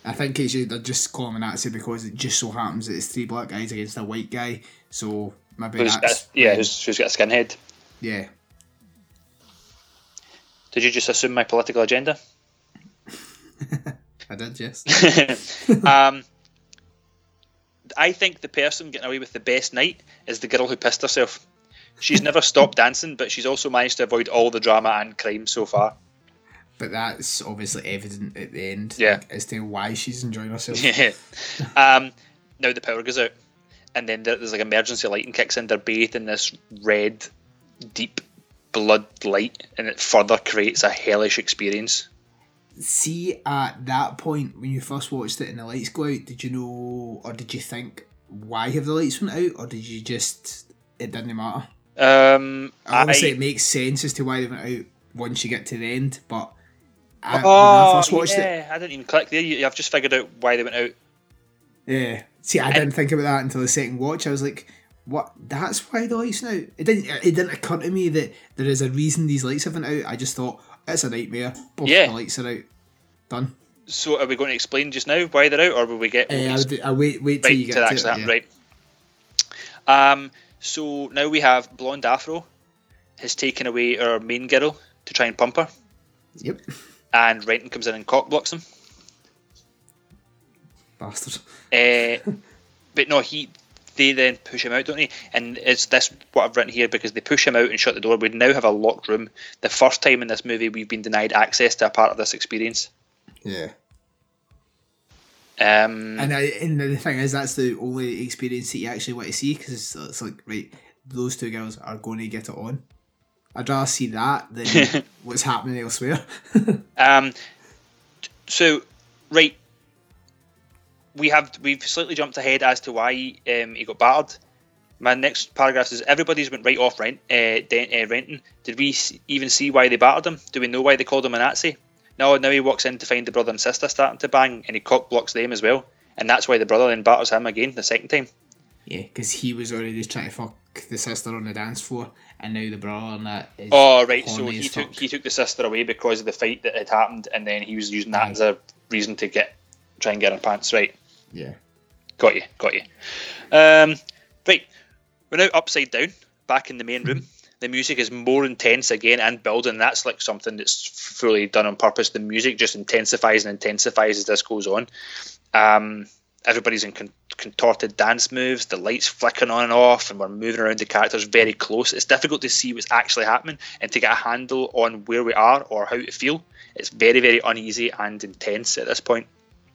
I think it's just, they're just calling him a Nazi because it just so happens that it's three black guys against a white guy. So maybe who's, that's uh, yeah, who's got a skinhead? yeah. Did you just assume my political agenda? (laughs) I did, yes. (laughs) um, I think the person getting away with the best night is the girl who pissed herself. She's never stopped dancing, but she's also managed to avoid all the drama and crime so far. but that's obviously evident at the end Yeah. like, as to why she's enjoying herself. (laughs) Yeah. um, now the power goes out, and then there's like emergency lighting kicks in. They're bathed in this red, deep blood light, and it further creates a hellish experience. See, at that point, when you first watched it and the lights go out, did you know or did you think, why have the lights went out? Or did you just, it didn't matter? Um, Obviously, I, it makes sense as to why they went out once you get to the end, but I, oh, when I first watched it, I didn't even click there. You, I've just figured out why they went out. Yeah. See, I didn't think about that until the second watch. I was like, "What? That's why the lights are out." It didn't. It didn't occur to me that there is a reason these lights haven't out. I just thought it's a nightmare. Both Yeah. the lights are out. Done. So are we going to explain just now why they're out, or will we get? Uh, will we I would. I wait. Wait till right you get to to, it. yeah. right? Um, so now we have blonde afro has taken away our main girl to try and pump her, Yep. and Renton comes in and cock blocks him. Bastard. Uh, but no, he they then push him out, don't they? And it's this what I've written here because they push him out and shut the door. We'd now have a locked room. The first time in this movie we've been denied access to a part of this experience. Yeah. Um, And, I, and the thing is, that's the only experience that you actually want to see because it's, it's like, right, those two girls are going to get it on. I'd rather see that than (laughs) what's happening elsewhere. (laughs) Um, so, right, we have we've slightly jumped ahead as to why um, he got battered. My next paragraph is everybody's went right off rent uh, Den- uh, Renton. Did we even see why they battered him? Do we know why they called him a Nazi? No, now he walks in to find the brother and sister starting to bang, and he cock blocks them as well, and that's why the brother then batters him again the second time. yeah, because he was already trying to fuck the sister on the dance floor, and now the brother and that is. Oh right, so he took fuck. he took the sister away because of the fight that had happened, and then he was using that Aye. as a reason to get try and get her pants right. Yeah. Got you, got you. Um, right, we're now upside down, back in the main room. The music is more intense again and building. That's like something that's fully done on purpose. The music just intensifies and intensifies as this goes on. Um, everybody's in con- contorted dance moves. The lights flickering on and off, and we're moving around the characters very close. It's difficult to see what's actually happening and to get a handle on where we are or how to feel. It's very, very uneasy and intense at this point.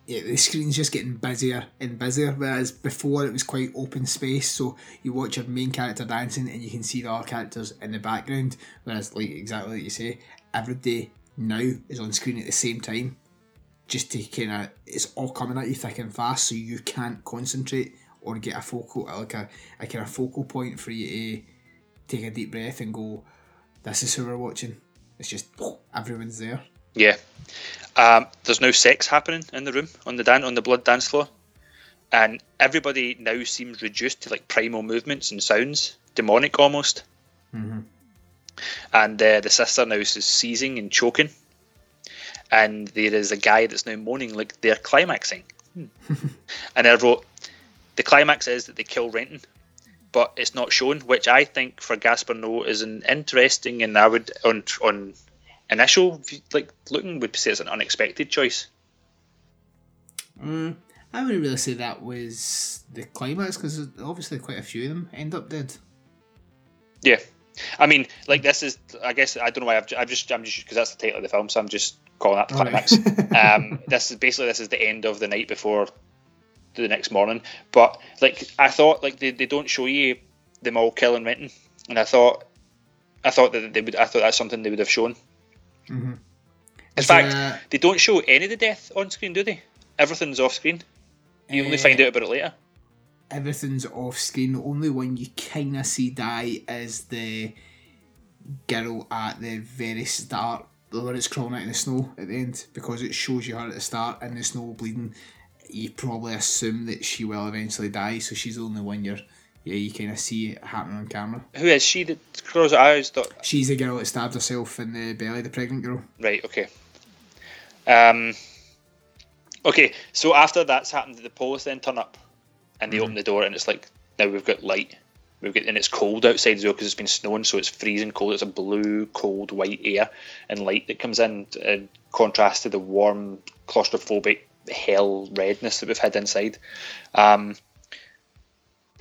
Yeah, the screen's just getting busier and busier, whereas before it was quite open space. So you watch your main character dancing and you can see the other characters in the background. Whereas, like exactly like you say, everybody now is on screen at the same time, just to kind of it's all coming at you thick and fast, so you can't concentrate or get a focal like a, a kind of focal point for you to take a deep breath and go, "This is who we're watching." It's just everyone's there. Yeah. Um, there's no sex happening in the room on the dan- on the blood dance floor, and everybody now seems reduced to like primal movements and sounds, demonic almost. And uh, the sister now is seizing and choking, and there is a guy that's now moaning like they're climaxing. (laughs) and I wrote, the climax is that they kill Renton, but it's not shown, which I think for Gaspar Noé is an interesting and I would on on initial like looking would say it's an unexpected choice. Mm, I wouldn't really say that was the climax because obviously quite a few of them end up dead. Yeah, I mean, like this is I guess I don't know why I've, I've just I'm just because that's the title of the film, so I'm just calling that the Alright. climax. um, (laughs) this is basically this is the end of the night before the next morning. But like I thought, like they, they don't show you them all killing Renton, and I thought I thought that they would I thought that's something they would have shown. In Is fact, there- they don't show any of the death on screen, do they? Everything's off screen. You only Uh, find out about it later. Everything's off screen. The only one you kind of see die is the girl at the very start, the one that's crawling out in the snow at the end, because it shows you her at the start and the snow bleeding. You probably assume that she will eventually die, so she's the only one you're. Yeah, you kind of see it happening on camera. Who is she that close her eyes? She's the girl that stabbed herself in the belly, the pregnant girl. Right. Okay. Um. Okay. So after that's happened, the police then turn up, and they open the door, and it's like now we've got light. We've got and it's cold outside as well because it's been snowing, so it's freezing cold. It's a blue, cold, white air and light that comes in, in contrast to the warm, claustrophobic hell redness that we've had inside. Um,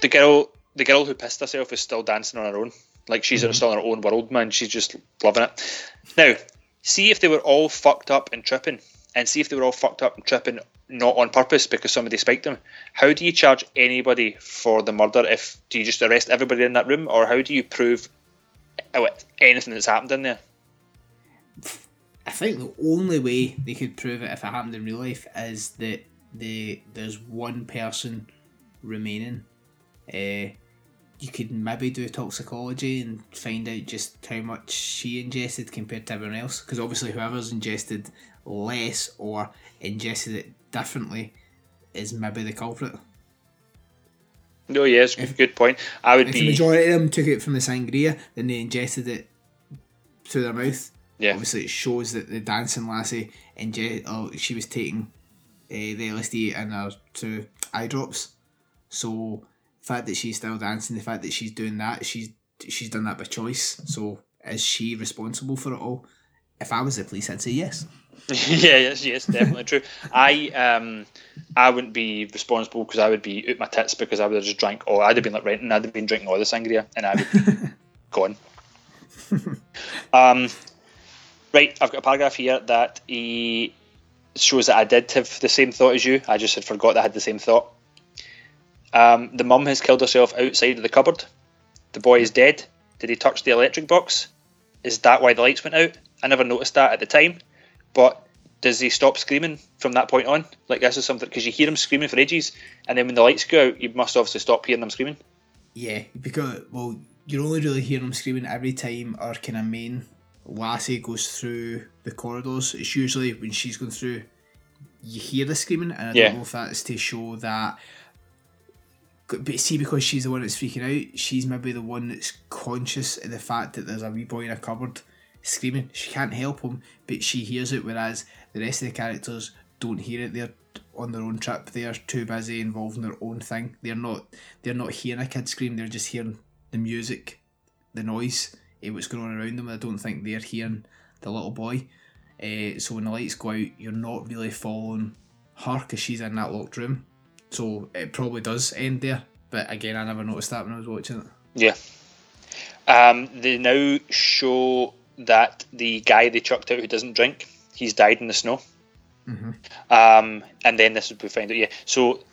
the girl, the girl who pissed herself is still dancing on her own. Like she's still in her own world, man. She's just loving it. Now, see if they were all fucked up and tripping, and see if they were all fucked up and tripping not on purpose because somebody spiked them. How do you charge anybody for the murder? If do you just arrest everybody in that room, or how do you prove uh, anything that's happened in there? I think the only way they could prove it if it happened in real life is that the there's one person remaining. Uh, you could maybe do toxicology and find out just how much she ingested compared to everyone else. Because obviously, whoever's ingested less or ingested it differently is maybe the culprit. No, yes, good point. I would If the majority of them took it from the sangria, then they ingested it through their mouth. Yeah. Obviously, it shows that the dancing lassie inge- oh, she was taking uh, the LSD in her two eye drops. So, fact that she's still dancing, the fact that she's doing that, she's she's done that by choice. So, is she responsible for it all? If I was the police, I'd say yes. (laughs) yeah, yes, yes, definitely true. I um, I wouldn't be responsible because I would be out my tits because I would have just drank. Or I'd have been like renting. I'd have been drinking all the sangria, and I would be (laughs) gone. um, right, I've got a paragraph here that he shows that I did have the same thought as you. I just had forgot that I had the same thought. Um, the mum has killed herself outside of the cupboard. The boy is dead. Did he touch the electric box? Is that why the lights went out? I never noticed that at the time. But does he stop screaming from that point on? Like this is something because you hear him screaming for ages, and then when the lights go out, you must obviously stop hearing him screaming. Yeah, because well, you're only really hearing them screaming every time our kind of main lassie goes through the corridors. It's usually when she's going through, you hear the screaming, and I Yeah. don't know if that's to show that. But see, because she's the one that's freaking out, she's maybe the one that's conscious of the fact that there's a wee boy in a cupboard screaming. She can't help him, but she hears it, whereas the rest of the characters don't hear it. They're on their own trip. They are too busy involved in their own thing. They're not. They're not hearing a kid scream. They're just hearing the music, the noise, eh, what's going on around them. I don't think they're hearing the little boy. Uh, so when the lights go out, you're not really following her because she's in that locked room. So it probably does end there. But again, I never noticed that when I was watching it. Yeah. Um, they now show that the guy they chucked out who doesn't drink, he's died in the snow. Um, and then this is we find out. Yeah. So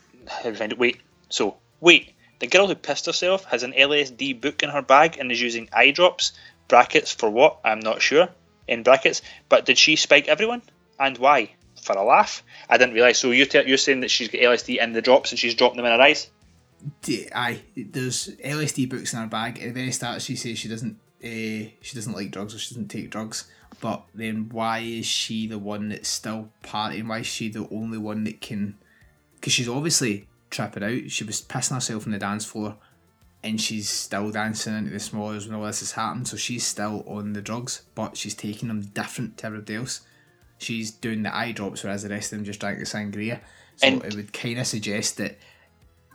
we find it? Wait. So wait. The girl who pissed herself has an LSD book in her bag and is using eye drops. Brackets for what? I'm not sure. In brackets. But did she spike everyone? And why? For a laugh? I didn't realise. So you're, te- you're saying that she's got LSD in the drops and she's dropping them in her eyes? Aye, there's LSD books in her bag. At the very start, she says she doesn't. Uh, she doesn't like drugs or she doesn't take drugs. But then, why is she the one that's still partying? Why is she the only one that can? Because she's obviously tripping out. She was pissing herself on the dance floor, and she's still dancing into the smollers when all this has happened. So she's still on the drugs, but she's taking them different to everybody else. She's doing the eye drops, whereas the rest of them just drank the sangria. So And- it would kind of suggest that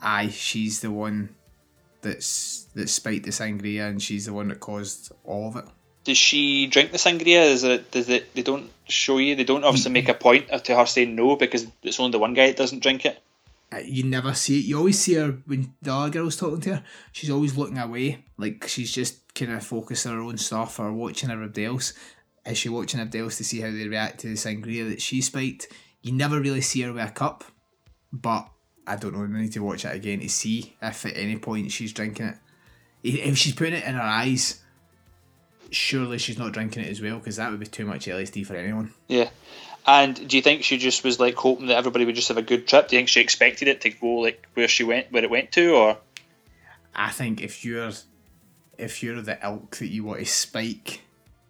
aye, she's the one that's that spiked the sangria, and she's the one that caused all of it. does she drink the sangria? Is it does it? They don't show you. They don't obviously make a point to her saying no because it's only the one guy that doesn't drink it. Uh, You never see it. You always see her when the other girl's talking to her. She's always looking away, like she's just kind of focused on her own stuff or watching everybody else. Is she watching everybody else to see how they react to the sangria that she spiked? You never really see her with a cup, but I don't know. We need to watch it again to see if at any point she's drinking it. If if she's putting it in her eyes, surely she's not drinking it as well because that would be too much LSD for anyone. Yeah. And do you think she just was like hoping that everybody would just have a good trip? Do you think she expected it to go like where she went, where it went to, or I think if you're if you're the elk that you want to spike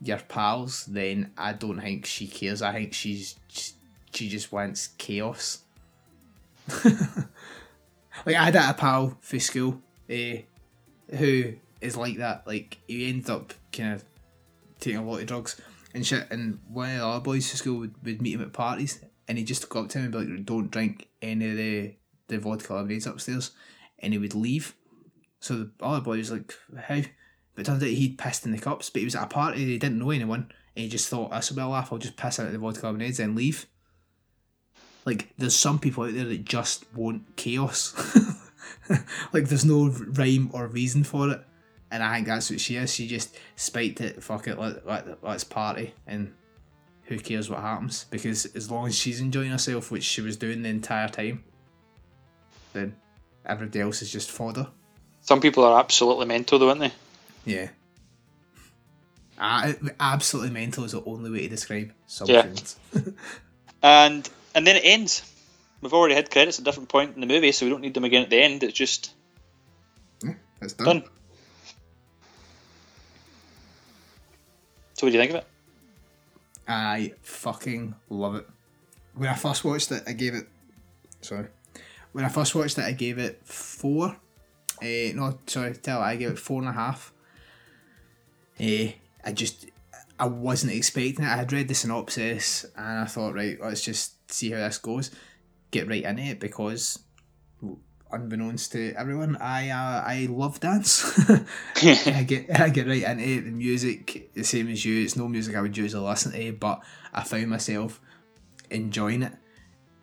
your pals, then I don't think she cares. I think she's she just wants chaos. (laughs) like I had a pal for school, eh, who is like that. Like he ends up kind of taking a lot of drugs and shit. And one of the other boys for school would, would meet him at parties, and he just go up to him and be like, "Don't drink any of the the vodka lemonades upstairs," and he would leave. So the other boy was like, "How?" But it turns out he'd pissed in the cups, but he was at a party, he didn't know anyone, and he just thought, "This will be a laugh. I'll just piss out the vodka lemonades and leave." Like, there's some people out there that just want chaos. (laughs) like, there's no rhyme or reason for it, and I think that's what she is. She just spiked it. Fuck it. Let, let let's party, and who cares what happens? Because as long as she's enjoying herself, which she was doing the entire time, then everybody else is just fodder. some people are absolutely mental though, aren't they? Yeah. Uh, absolutely mental is the only way to describe some Yeah. things. (laughs) And and then it ends. We've already had credits at a different point in the movie, so we don't need them again at the end. It's just yeah, It's done. done. So what do you think of it? I fucking love it. When I first watched it, I gave it. Sorry. when I first watched it, I gave it four. Uh, no, sorry, tell I gave it four and a half. Uh, I just I wasn't expecting it. I had read the synopsis and I thought, right, let's just see how this goes. Get right into it because, unbeknownst to everyone, I uh, I love dance. (laughs) I get (laughs) I get right into it. The music, the same as you. It's no music I would usually listen to, but I found myself enjoying it.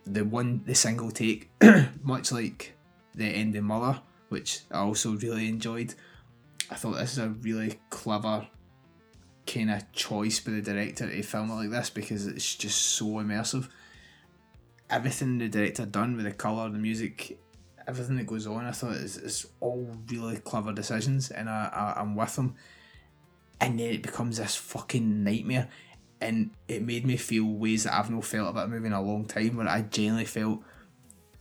The one, the single take, (clears throat) much like the ending Mother, which I also really enjoyed. I thought this is a really clever kind of choice by the director to film it like this because it's just so immersive. Everything the director done with the colour, the music, everything that goes on, I thought is, is all really clever decisions, and I, I I'm with them. And then it becomes this fucking nightmare, and it made me feel ways that I've not felt about a movie in a long time, where I genuinely felt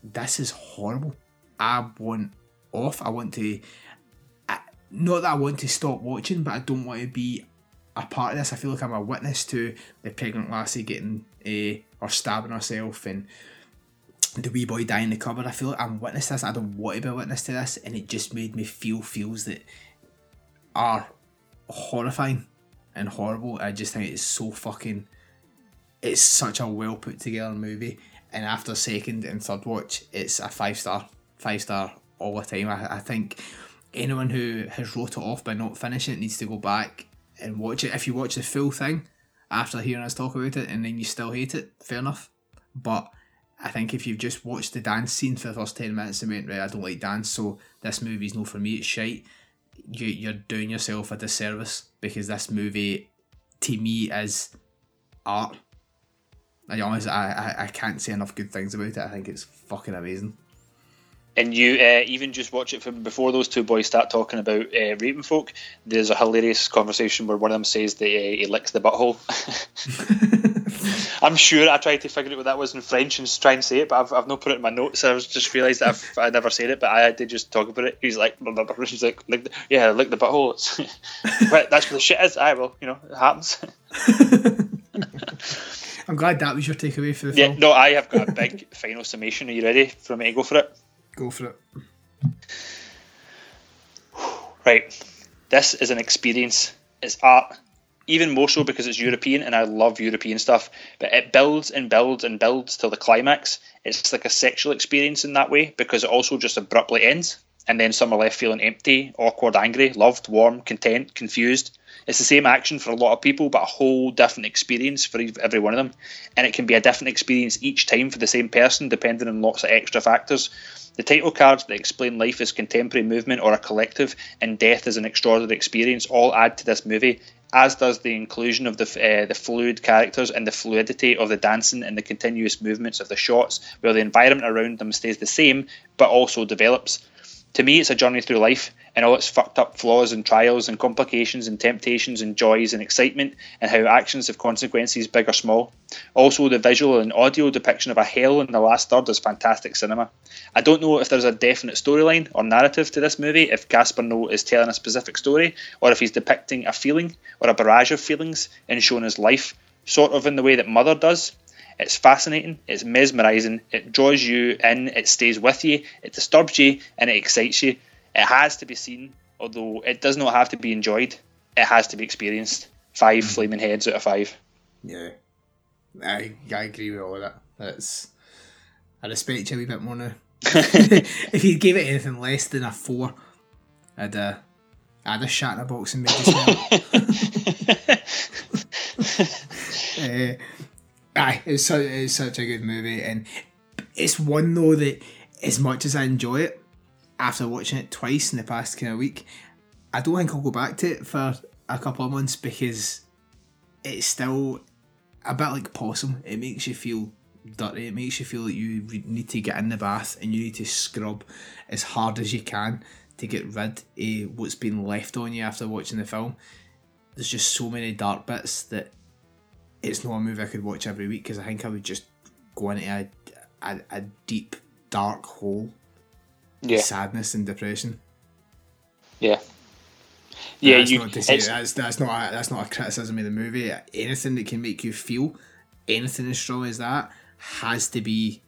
this is horrible. I want off. I want to. Not that I want to stop watching, but I don't want to be a part of this. I feel like I'm a witness to the pregnant lassie getting uh, or stabbing herself and the wee boy dying in the cupboard. I feel like I'm witness to this. I don't want to be a witness to this, and it just made me feel feels that are horrifying and horrible. I just think it's so fucking. It's such a well put together movie, and after second and third watch, it's a five star, five star all the time. I, I think anyone who has wrote it off by not finishing it needs to go back and watch it. If you watch the full thing after hearing us talk about it and then you still hate it, fair enough. But I think if you've just watched the dance scene for the first 10 minutes and went, right, I don't like dance, so this movie's no for me, it's shite, you, you're doing yourself a disservice because this movie, to me, is art. I honestly, I, I, I can't say enough good things about it. I think it's fucking amazing. And you uh, even just watch it from before those two boys start talking about uh, raping folk. There's a hilarious conversation where one of them says that uh, he licks the butthole. (laughs) I'm sure I tried to figure out what that was in French and try and say it, but I've, I've not put it in my notes. I was just realised that I've I never said it, but I did just talk about it. He's like, (laughs) he's like, yeah, lick the butthole. (laughs) right, that's where the shit is. I will, you know, it happens. I'm glad that was your takeaway for the yeah, film. no, I have got a big final summation. Are you ready for me to go for it? Go for it. Right, this is an experience. It's art, even more so because it's European, and I love European stuff. But it builds and builds and builds till the climax. It's like a sexual experience in that way because it also just abruptly ends, and then some are left feeling empty, awkward, angry, loved, warm, content, confused. It's the same action for a lot of people, but a whole different experience for every one of them. And it can be a different experience each time for the same person, depending on lots of extra factors. The title cards that explain life as contemporary movement or a collective, and death as an extraordinary experience, all add to this movie, as does the inclusion of the uh, the fluid characters and the fluidity of the dancing and the continuous movements of the shots, where the environment around them stays the same but also develops. To me, it's a journey through life and all its fucked up flaws and trials and complications and temptations and joys and excitement and how actions have consequences, big or small. Also, the visual and audio depiction of a hell in the last third is fantastic cinema. I don't know if there's a definite storyline or narrative to this movie, if Gaspar Noé is telling a specific story, or if he's depicting a feeling or a barrage of feelings and showing his life, sort of in the way that Mother does. It's fascinating, it's mesmerising, it draws you in, it stays with you, it disturbs you, and it excites you. It has to be seen, although it does not have to be enjoyed. It has to be experienced. Five flaming heads out of five. Yeah. I, I agree with all of that. That's I respect you a wee bit more now. (laughs) if you gave it anything less than a four, I'd uh, I'd have shat in a box and made you smell. (laughs) (laughs) uh, aye, it's such, it's such a good movie, and it's one though that as much as I enjoy it, after watching it twice in the past kind of week, I don't think I'll go back to it for a couple of months because it's still a bit like possum. It makes you feel dirty. It makes you feel like you need to get in the bath and you need to scrub as hard as you can to get rid of what's been left on you after watching the film. There's just so many dark bits that it's not a movie I could watch every week because I think I would just go into a, a, a deep, dark hole Yeah, sadness and depression. yeah, yeah. that's you, not to say that's that's not a, that's not a criticism of the movie. Anything that can make you feel anything as strong as that has to be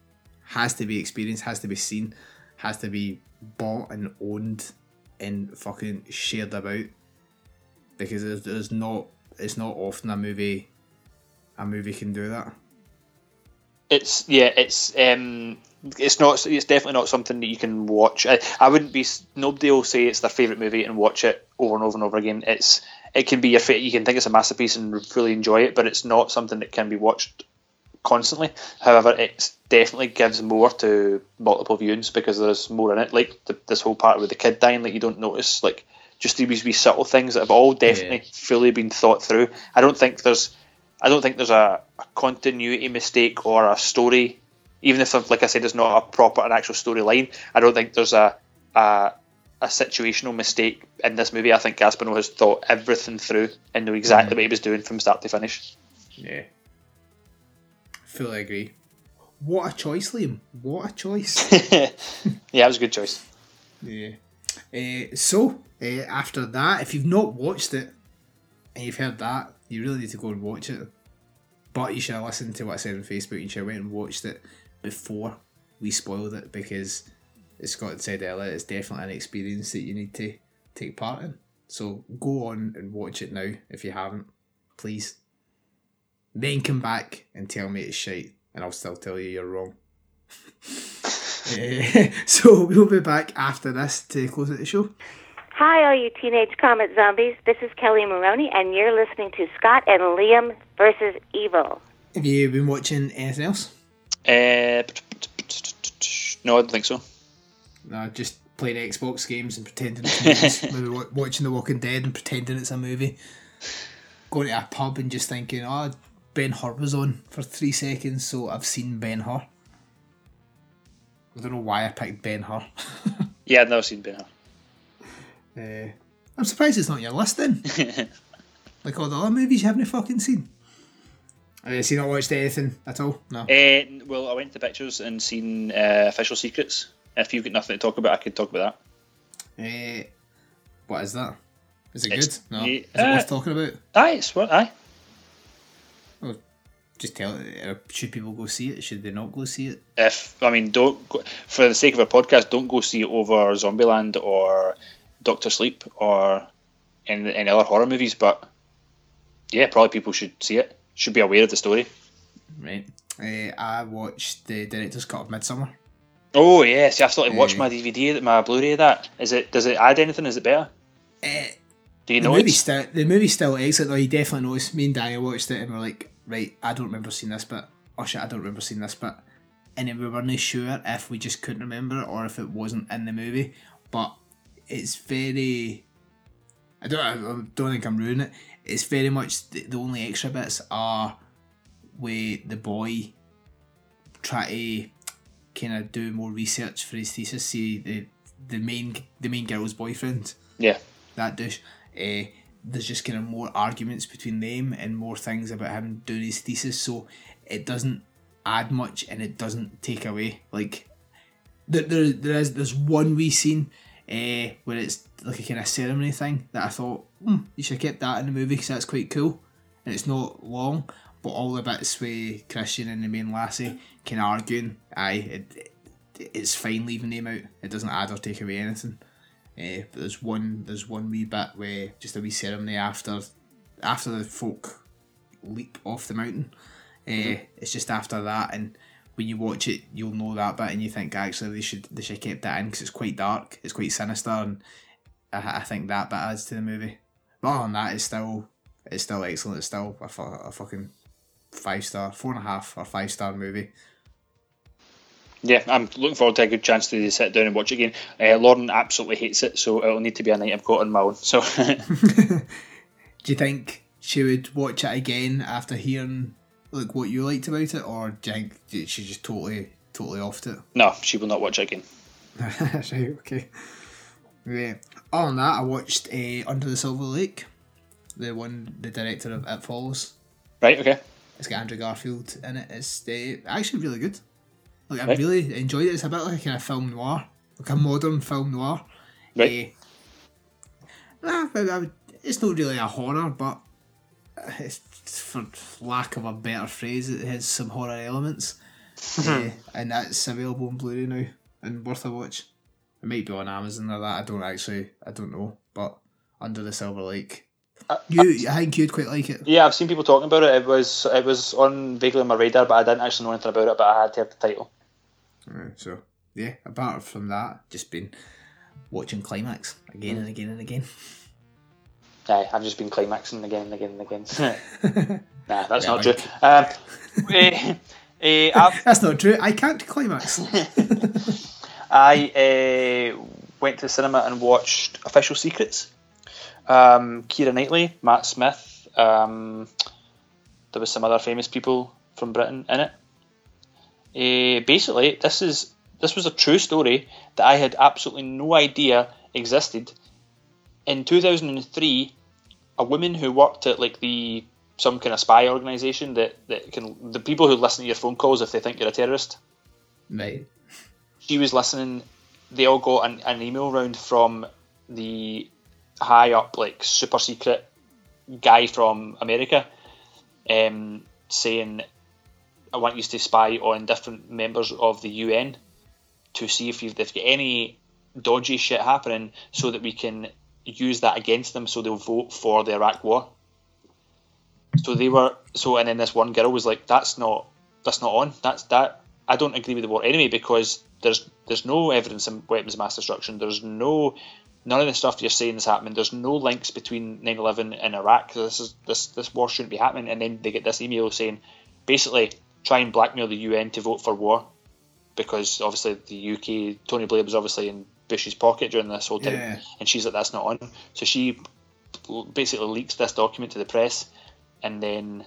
has to be experienced, has to be seen, has to be bought and owned and fucking shared about because there's, there's not it's not often a movie a movie can do that. It's yeah, it's um, it's not. It's definitely not something that you can watch. I, I wouldn't be. Nobody will say it's their favorite movie and watch it over and over and over again. It's it can be your fa- you can think it's a masterpiece and really enjoy it, but it's not something that can be watched constantly. However, it definitely gives more to multiple viewings because there's more in it. Like the, this whole part with the kid dying, like you don't notice, like just these wee subtle things that have all definitely Yeah. fully been thought through. I don't think there's, I don't think there's a, a continuity mistake or a story. Even if, like I said, there's not a proper an actual storyline, I don't think there's a, a a situational mistake in this movie. I think Gaspar Noé has thought everything through and knew exactly what he was doing from start to finish. Yeah. Fully agree. What a choice, Liam. What a choice. (laughs) yeah, it was a good choice. Yeah. Uh, so, uh, after that, if you've not watched it and you've heard that, you really need to go and watch it. But you should have listened to what I said on Facebook. You should have went and watched it before we spoiled it because, as Scott said earlier, it's definitely an experience that you need to take part in. So go on and watch it now if you haven't, please. Then come back and tell me it's shite, and I'll still tell you you're wrong. (laughs) Eh, (laughs) so we'll be back after this to close out the show. Hi, all you teenage comet zombies. This is Kelli Maroney, and you're listening to Scott and Liam versus Evil. Have you been watching anything else? Uh, (tsk) no, I don't think so. No, just playing Xbox games and pretending it's movies. (laughs) Maybe watching The Walking Dead and pretending it's a movie. Going to a pub and just thinking, oh, Ben Hur was on for three seconds, so I've seen Ben Hur. I don't know why I picked Ben Hur. (laughs) Yeah, I've never seen Ben Hur. Uh, I'm surprised it's not your list then. (laughs) like all the other movies you haven't fucking seen. Have you seen or watched anything at all? No. Uh, well, I went to the pictures and seen uh, Official Secrets. If you've got nothing to talk about, I could talk about that. Uh, what is that? Is it It's- good? No. Is it uh, worth talking about? Aye, it's what? Aye. Just tell uh, should people go see it? Should they not go see it? If I mean, don't go, for the sake of a podcast, don't go see it over Zombieland or Doctor Sleep or any, any other horror movies. But yeah, probably people should see it. Should be aware of the story. Right. Uh, I watched the director's cut of Midsommar. Oh yes, I still have to watch Eh. my DVD, that my Blu-ray. Of that is it? Does it add anything? Is it better? Uh, Do you the know movie's it's still the movie's still excellent though. You definitely notice. Me and Daniel watched it and we're like, right, I don't remember seeing this bit. Oh shit, I don't remember seeing this bit. And then we weren't sure if we just couldn't remember it or if it wasn't in the movie. But it's very. I don't. I don't think I'm ruining it. It's very much the, the only extra bits are where the boy try to kind of do more research for his thesis. See the the main the main girl's boyfriend yeah? that douche. Uh, there's just kind of more arguments between them and more things about him doing his thesis, so it doesn't add much and it doesn't take away. Like there, there, there is there's one wee scene uh, where it's like a kind of ceremony thing that I thought hmm, you should have kept that in the movie because that's quite cool, and it's not long, but all the bits with Christian and the main lassie can arguing, aye, it, it, it's fine leaving them out. It doesn't add or take away anything. Uh, but there's one there's one wee bit where just a wee ceremony after after the folk leap off the mountain. Uh, It's just after that, and when you watch it, you'll know that bit, and you think actually they should they should have kept that in because it's quite dark, it's quite sinister, and I, I think that bit adds to the movie. But other than that, it's still it's still excellent. It's still a, a fucking five star, four and a half or five star movie. Yeah, I'm looking forward to a good chance to sit down and watch it again. Uh, Lauren absolutely hates it, so it'll need to be a night I've got on my own. So (laughs) (laughs) Do you think she would watch it again after hearing like what you liked about it, or do you think she just totally totally offed it? no, she will not watch it again. (laughs) right, okay. Yeah. Other than that, I watched uh, Under the Silver Lake, the one the director of It Follows. Right? Okay. It's got Andrew Garfield in it. It's uh, actually really good. Like I Right. really enjoyed it. It's a bit like a kind of film noir, like a modern film noir. Right. Uh, nah, I would- it's not really a horror, but (laughs) it's, for lack of a better phrase, it has some horror elements. uh, (laughs) and that's available on Blu-ray now and worth a watch. It might be on Amazon or that. I don't actually. I don't know, but Under the Silver Lake. you, I think you'd quite like it. Yeah, I've seen people talking about it. It was it was on vaguely on my radar, but I didn't actually know anything about it. But I had to have the title. Uh, so yeah, apart from that, just been watching Climax again and again and again. Aye, I've just been climaxing again and again and again. (laughs) (laughs) nah, that's Yeah, not true. Um, (laughs) eh, eh, That's not true. I can't climax. I uh, went to the cinema and watched Official Secrets. Um, Keira Knightley, Matt Smith. Um, there was some other famous people from Britain in it. Uh, basically, this is this was a true story that I had absolutely no idea existed. In 2003, a woman who worked at like the some kind of spy organization that, that can the people who listen to your phone calls if they think you're a terrorist right. she was listening. They all got an, an email round from the high up, like super secret guy from America, um, saying, "I want you to spy on different members of the UN to see if you've, if you've got any dodgy shit happening, so that we can use that against them, so they'll vote for the Iraq War." So they were so, and then this one girl was like, "That's not, that's not on. That's that. I don't agree with the war anyway because there's there's no evidence in weapons of mass destruction. There's no none of the stuff you're saying is happening. There's no links between 9/11 and Iraq. This is this this war shouldn't be happening. And then they get this email saying, basically, try and blackmail the UN to vote for war, because obviously the UK Tony Blair was obviously in Bush's pocket during this whole time, Yeah. and she's like, that's not on. So she basically leaks this document to the press, and then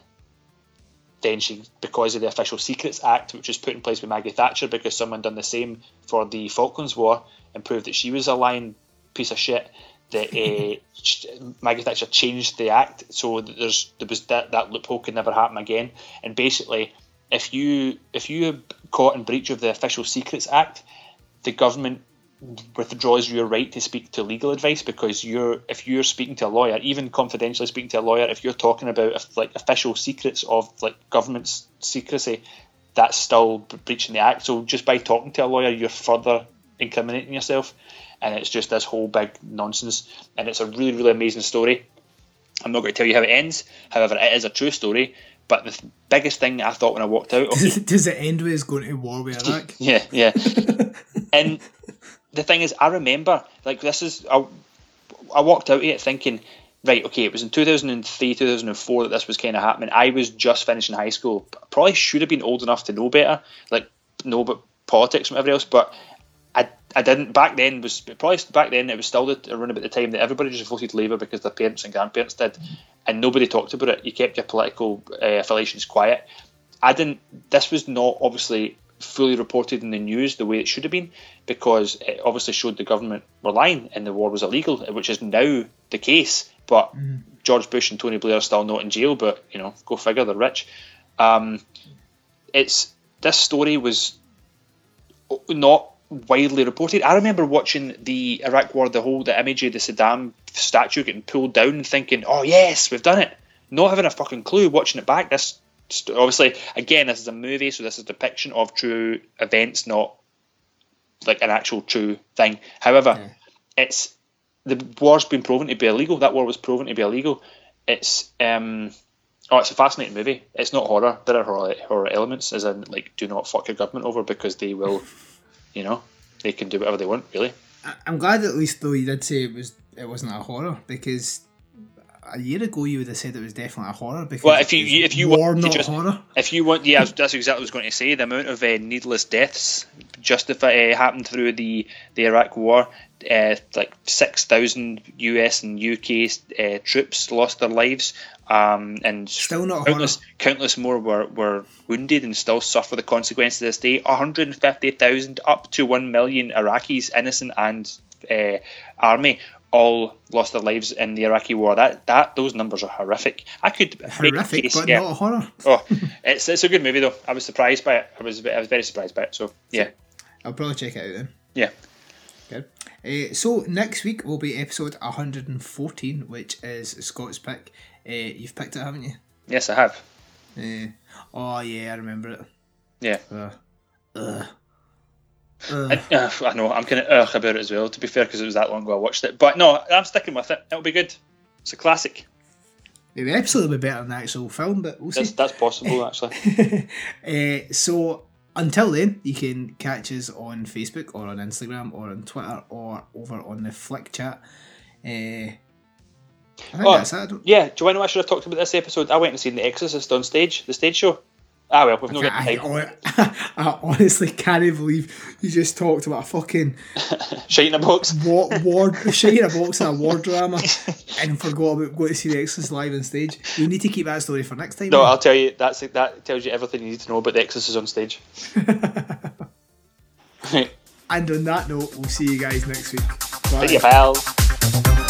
then she, because of the Official Secrets Act, which was put in place by Maggie Thatcher, because someone done the same for the Falklands War and proved that she was a lying piece of shit, that (laughs) uh, Maggie Thatcher changed the act so that there's there was that that loophole could never happen again. And basically, if you if you caught in breach of the Official Secrets Act, the government withdraws your right to speak to legal advice because you're if you're speaking to a lawyer, even confidentially speaking to a lawyer, if you're talking about like official secrets of like government's secrecy, that's still breaching the act. So just by talking to a lawyer, you're further incriminating yourself, and it's just this whole big nonsense. And it's a really really amazing story. I'm not going to tell you how it ends. However, it is a true story. But the th- biggest thing I thought when I walked out, okay, Does, (laughs) does it end with going to war with Iraq? (laughs) yeah, yeah. (laughs) and the thing is, I remember like this is I, I walked out of it thinking, right, okay, it was in 2003, 2004 that this was kind of happening. I was just finishing high school. Probably should have been old enough to know better, like know about politics and everything else, but. I, I didn't back then was probably back then it was still the, around about the time that everybody just voted Labour because their parents and grandparents did, and nobody talked about it. You kept your political uh, affiliations quiet. I didn't. This was not obviously fully reported in the news the way it should have been because it obviously showed the government were lying and the war was illegal, which is now the case. But George Bush and Tony Blair are still not in jail. But you know, go figure, they're rich. Um, it's this story was not widely reported. I remember watching the Iraq War, the whole the image of the Saddam statue getting pulled down, and thinking, "Oh yes, we've done it." Not having a fucking clue. Watching it back, this obviously again, this is a movie, so this is a depiction of true events, not like an actual true thing. However, it's the war's been proven to be illegal. That war was proven to be illegal. It's um. Oh, it's a fascinating movie. It's not horror. There are horror, horror elements, as in like, do not fuck your government over because they will, (laughs) you know, they can do whatever they want. Really, I- I'm glad at least though you did say it was it wasn't a horror because a year ago you would have said it was definitely a horror because Well, if you if you war want not just, horror. if you want, yeah, that's exactly what I was going to say. The amount of uh, needless deaths justify uh, happened through the the Iraq War. Uh, like six thousand US and UK uh, troops lost their lives, um, and Still not a countless countless more were, were wounded and still suffer the consequences to this day. One hundred and fifty thousand up to one million Iraqis, innocent and uh, army. All lost their lives in the Iraqi war. That that those numbers are horrific. I could Horrific, case, but yeah. not a horror. Oh, it's it's a good movie though. I was surprised by it. I was I was very surprised by it. So yeah, I'll probably check it out then. yeah. Good. Uh, so next week will be episode 114, which is Scott's pick. Uh, you've picked it, haven't you? Yes, I have. Uh, oh yeah, I remember it. Yeah. Uh. I, uh, I know. I'm kind of ugh about it as well. To be fair, because it was that long ago I watched it. But no, I'm sticking with it. It'll be good. It's a classic. Will be better than the actual film, but we'll see. That's, that's possible, (laughs) actually. Uh, so until then, you can catch us on Facebook or on Instagram or on Twitter or over on the Flick Chat. Uh, Oh, that's it. I yeah, do you know I should have talked about this episode? I went and seen The Exorcist on stage, the stage show. Ah, well, we've not got I, time. I, (laughs) I honestly can't believe you just talked about a fucking (laughs) Shite in a box. war, war (laughs) shit in a box and a war drama and forgot about going to see the Exorcist live on stage. You need to keep that story for next time. No, man. I'll tell you, that's that tells you everything you need to know about The Exorcist on stage. And on that note, we'll see you guys next week. Bye. See you, pal.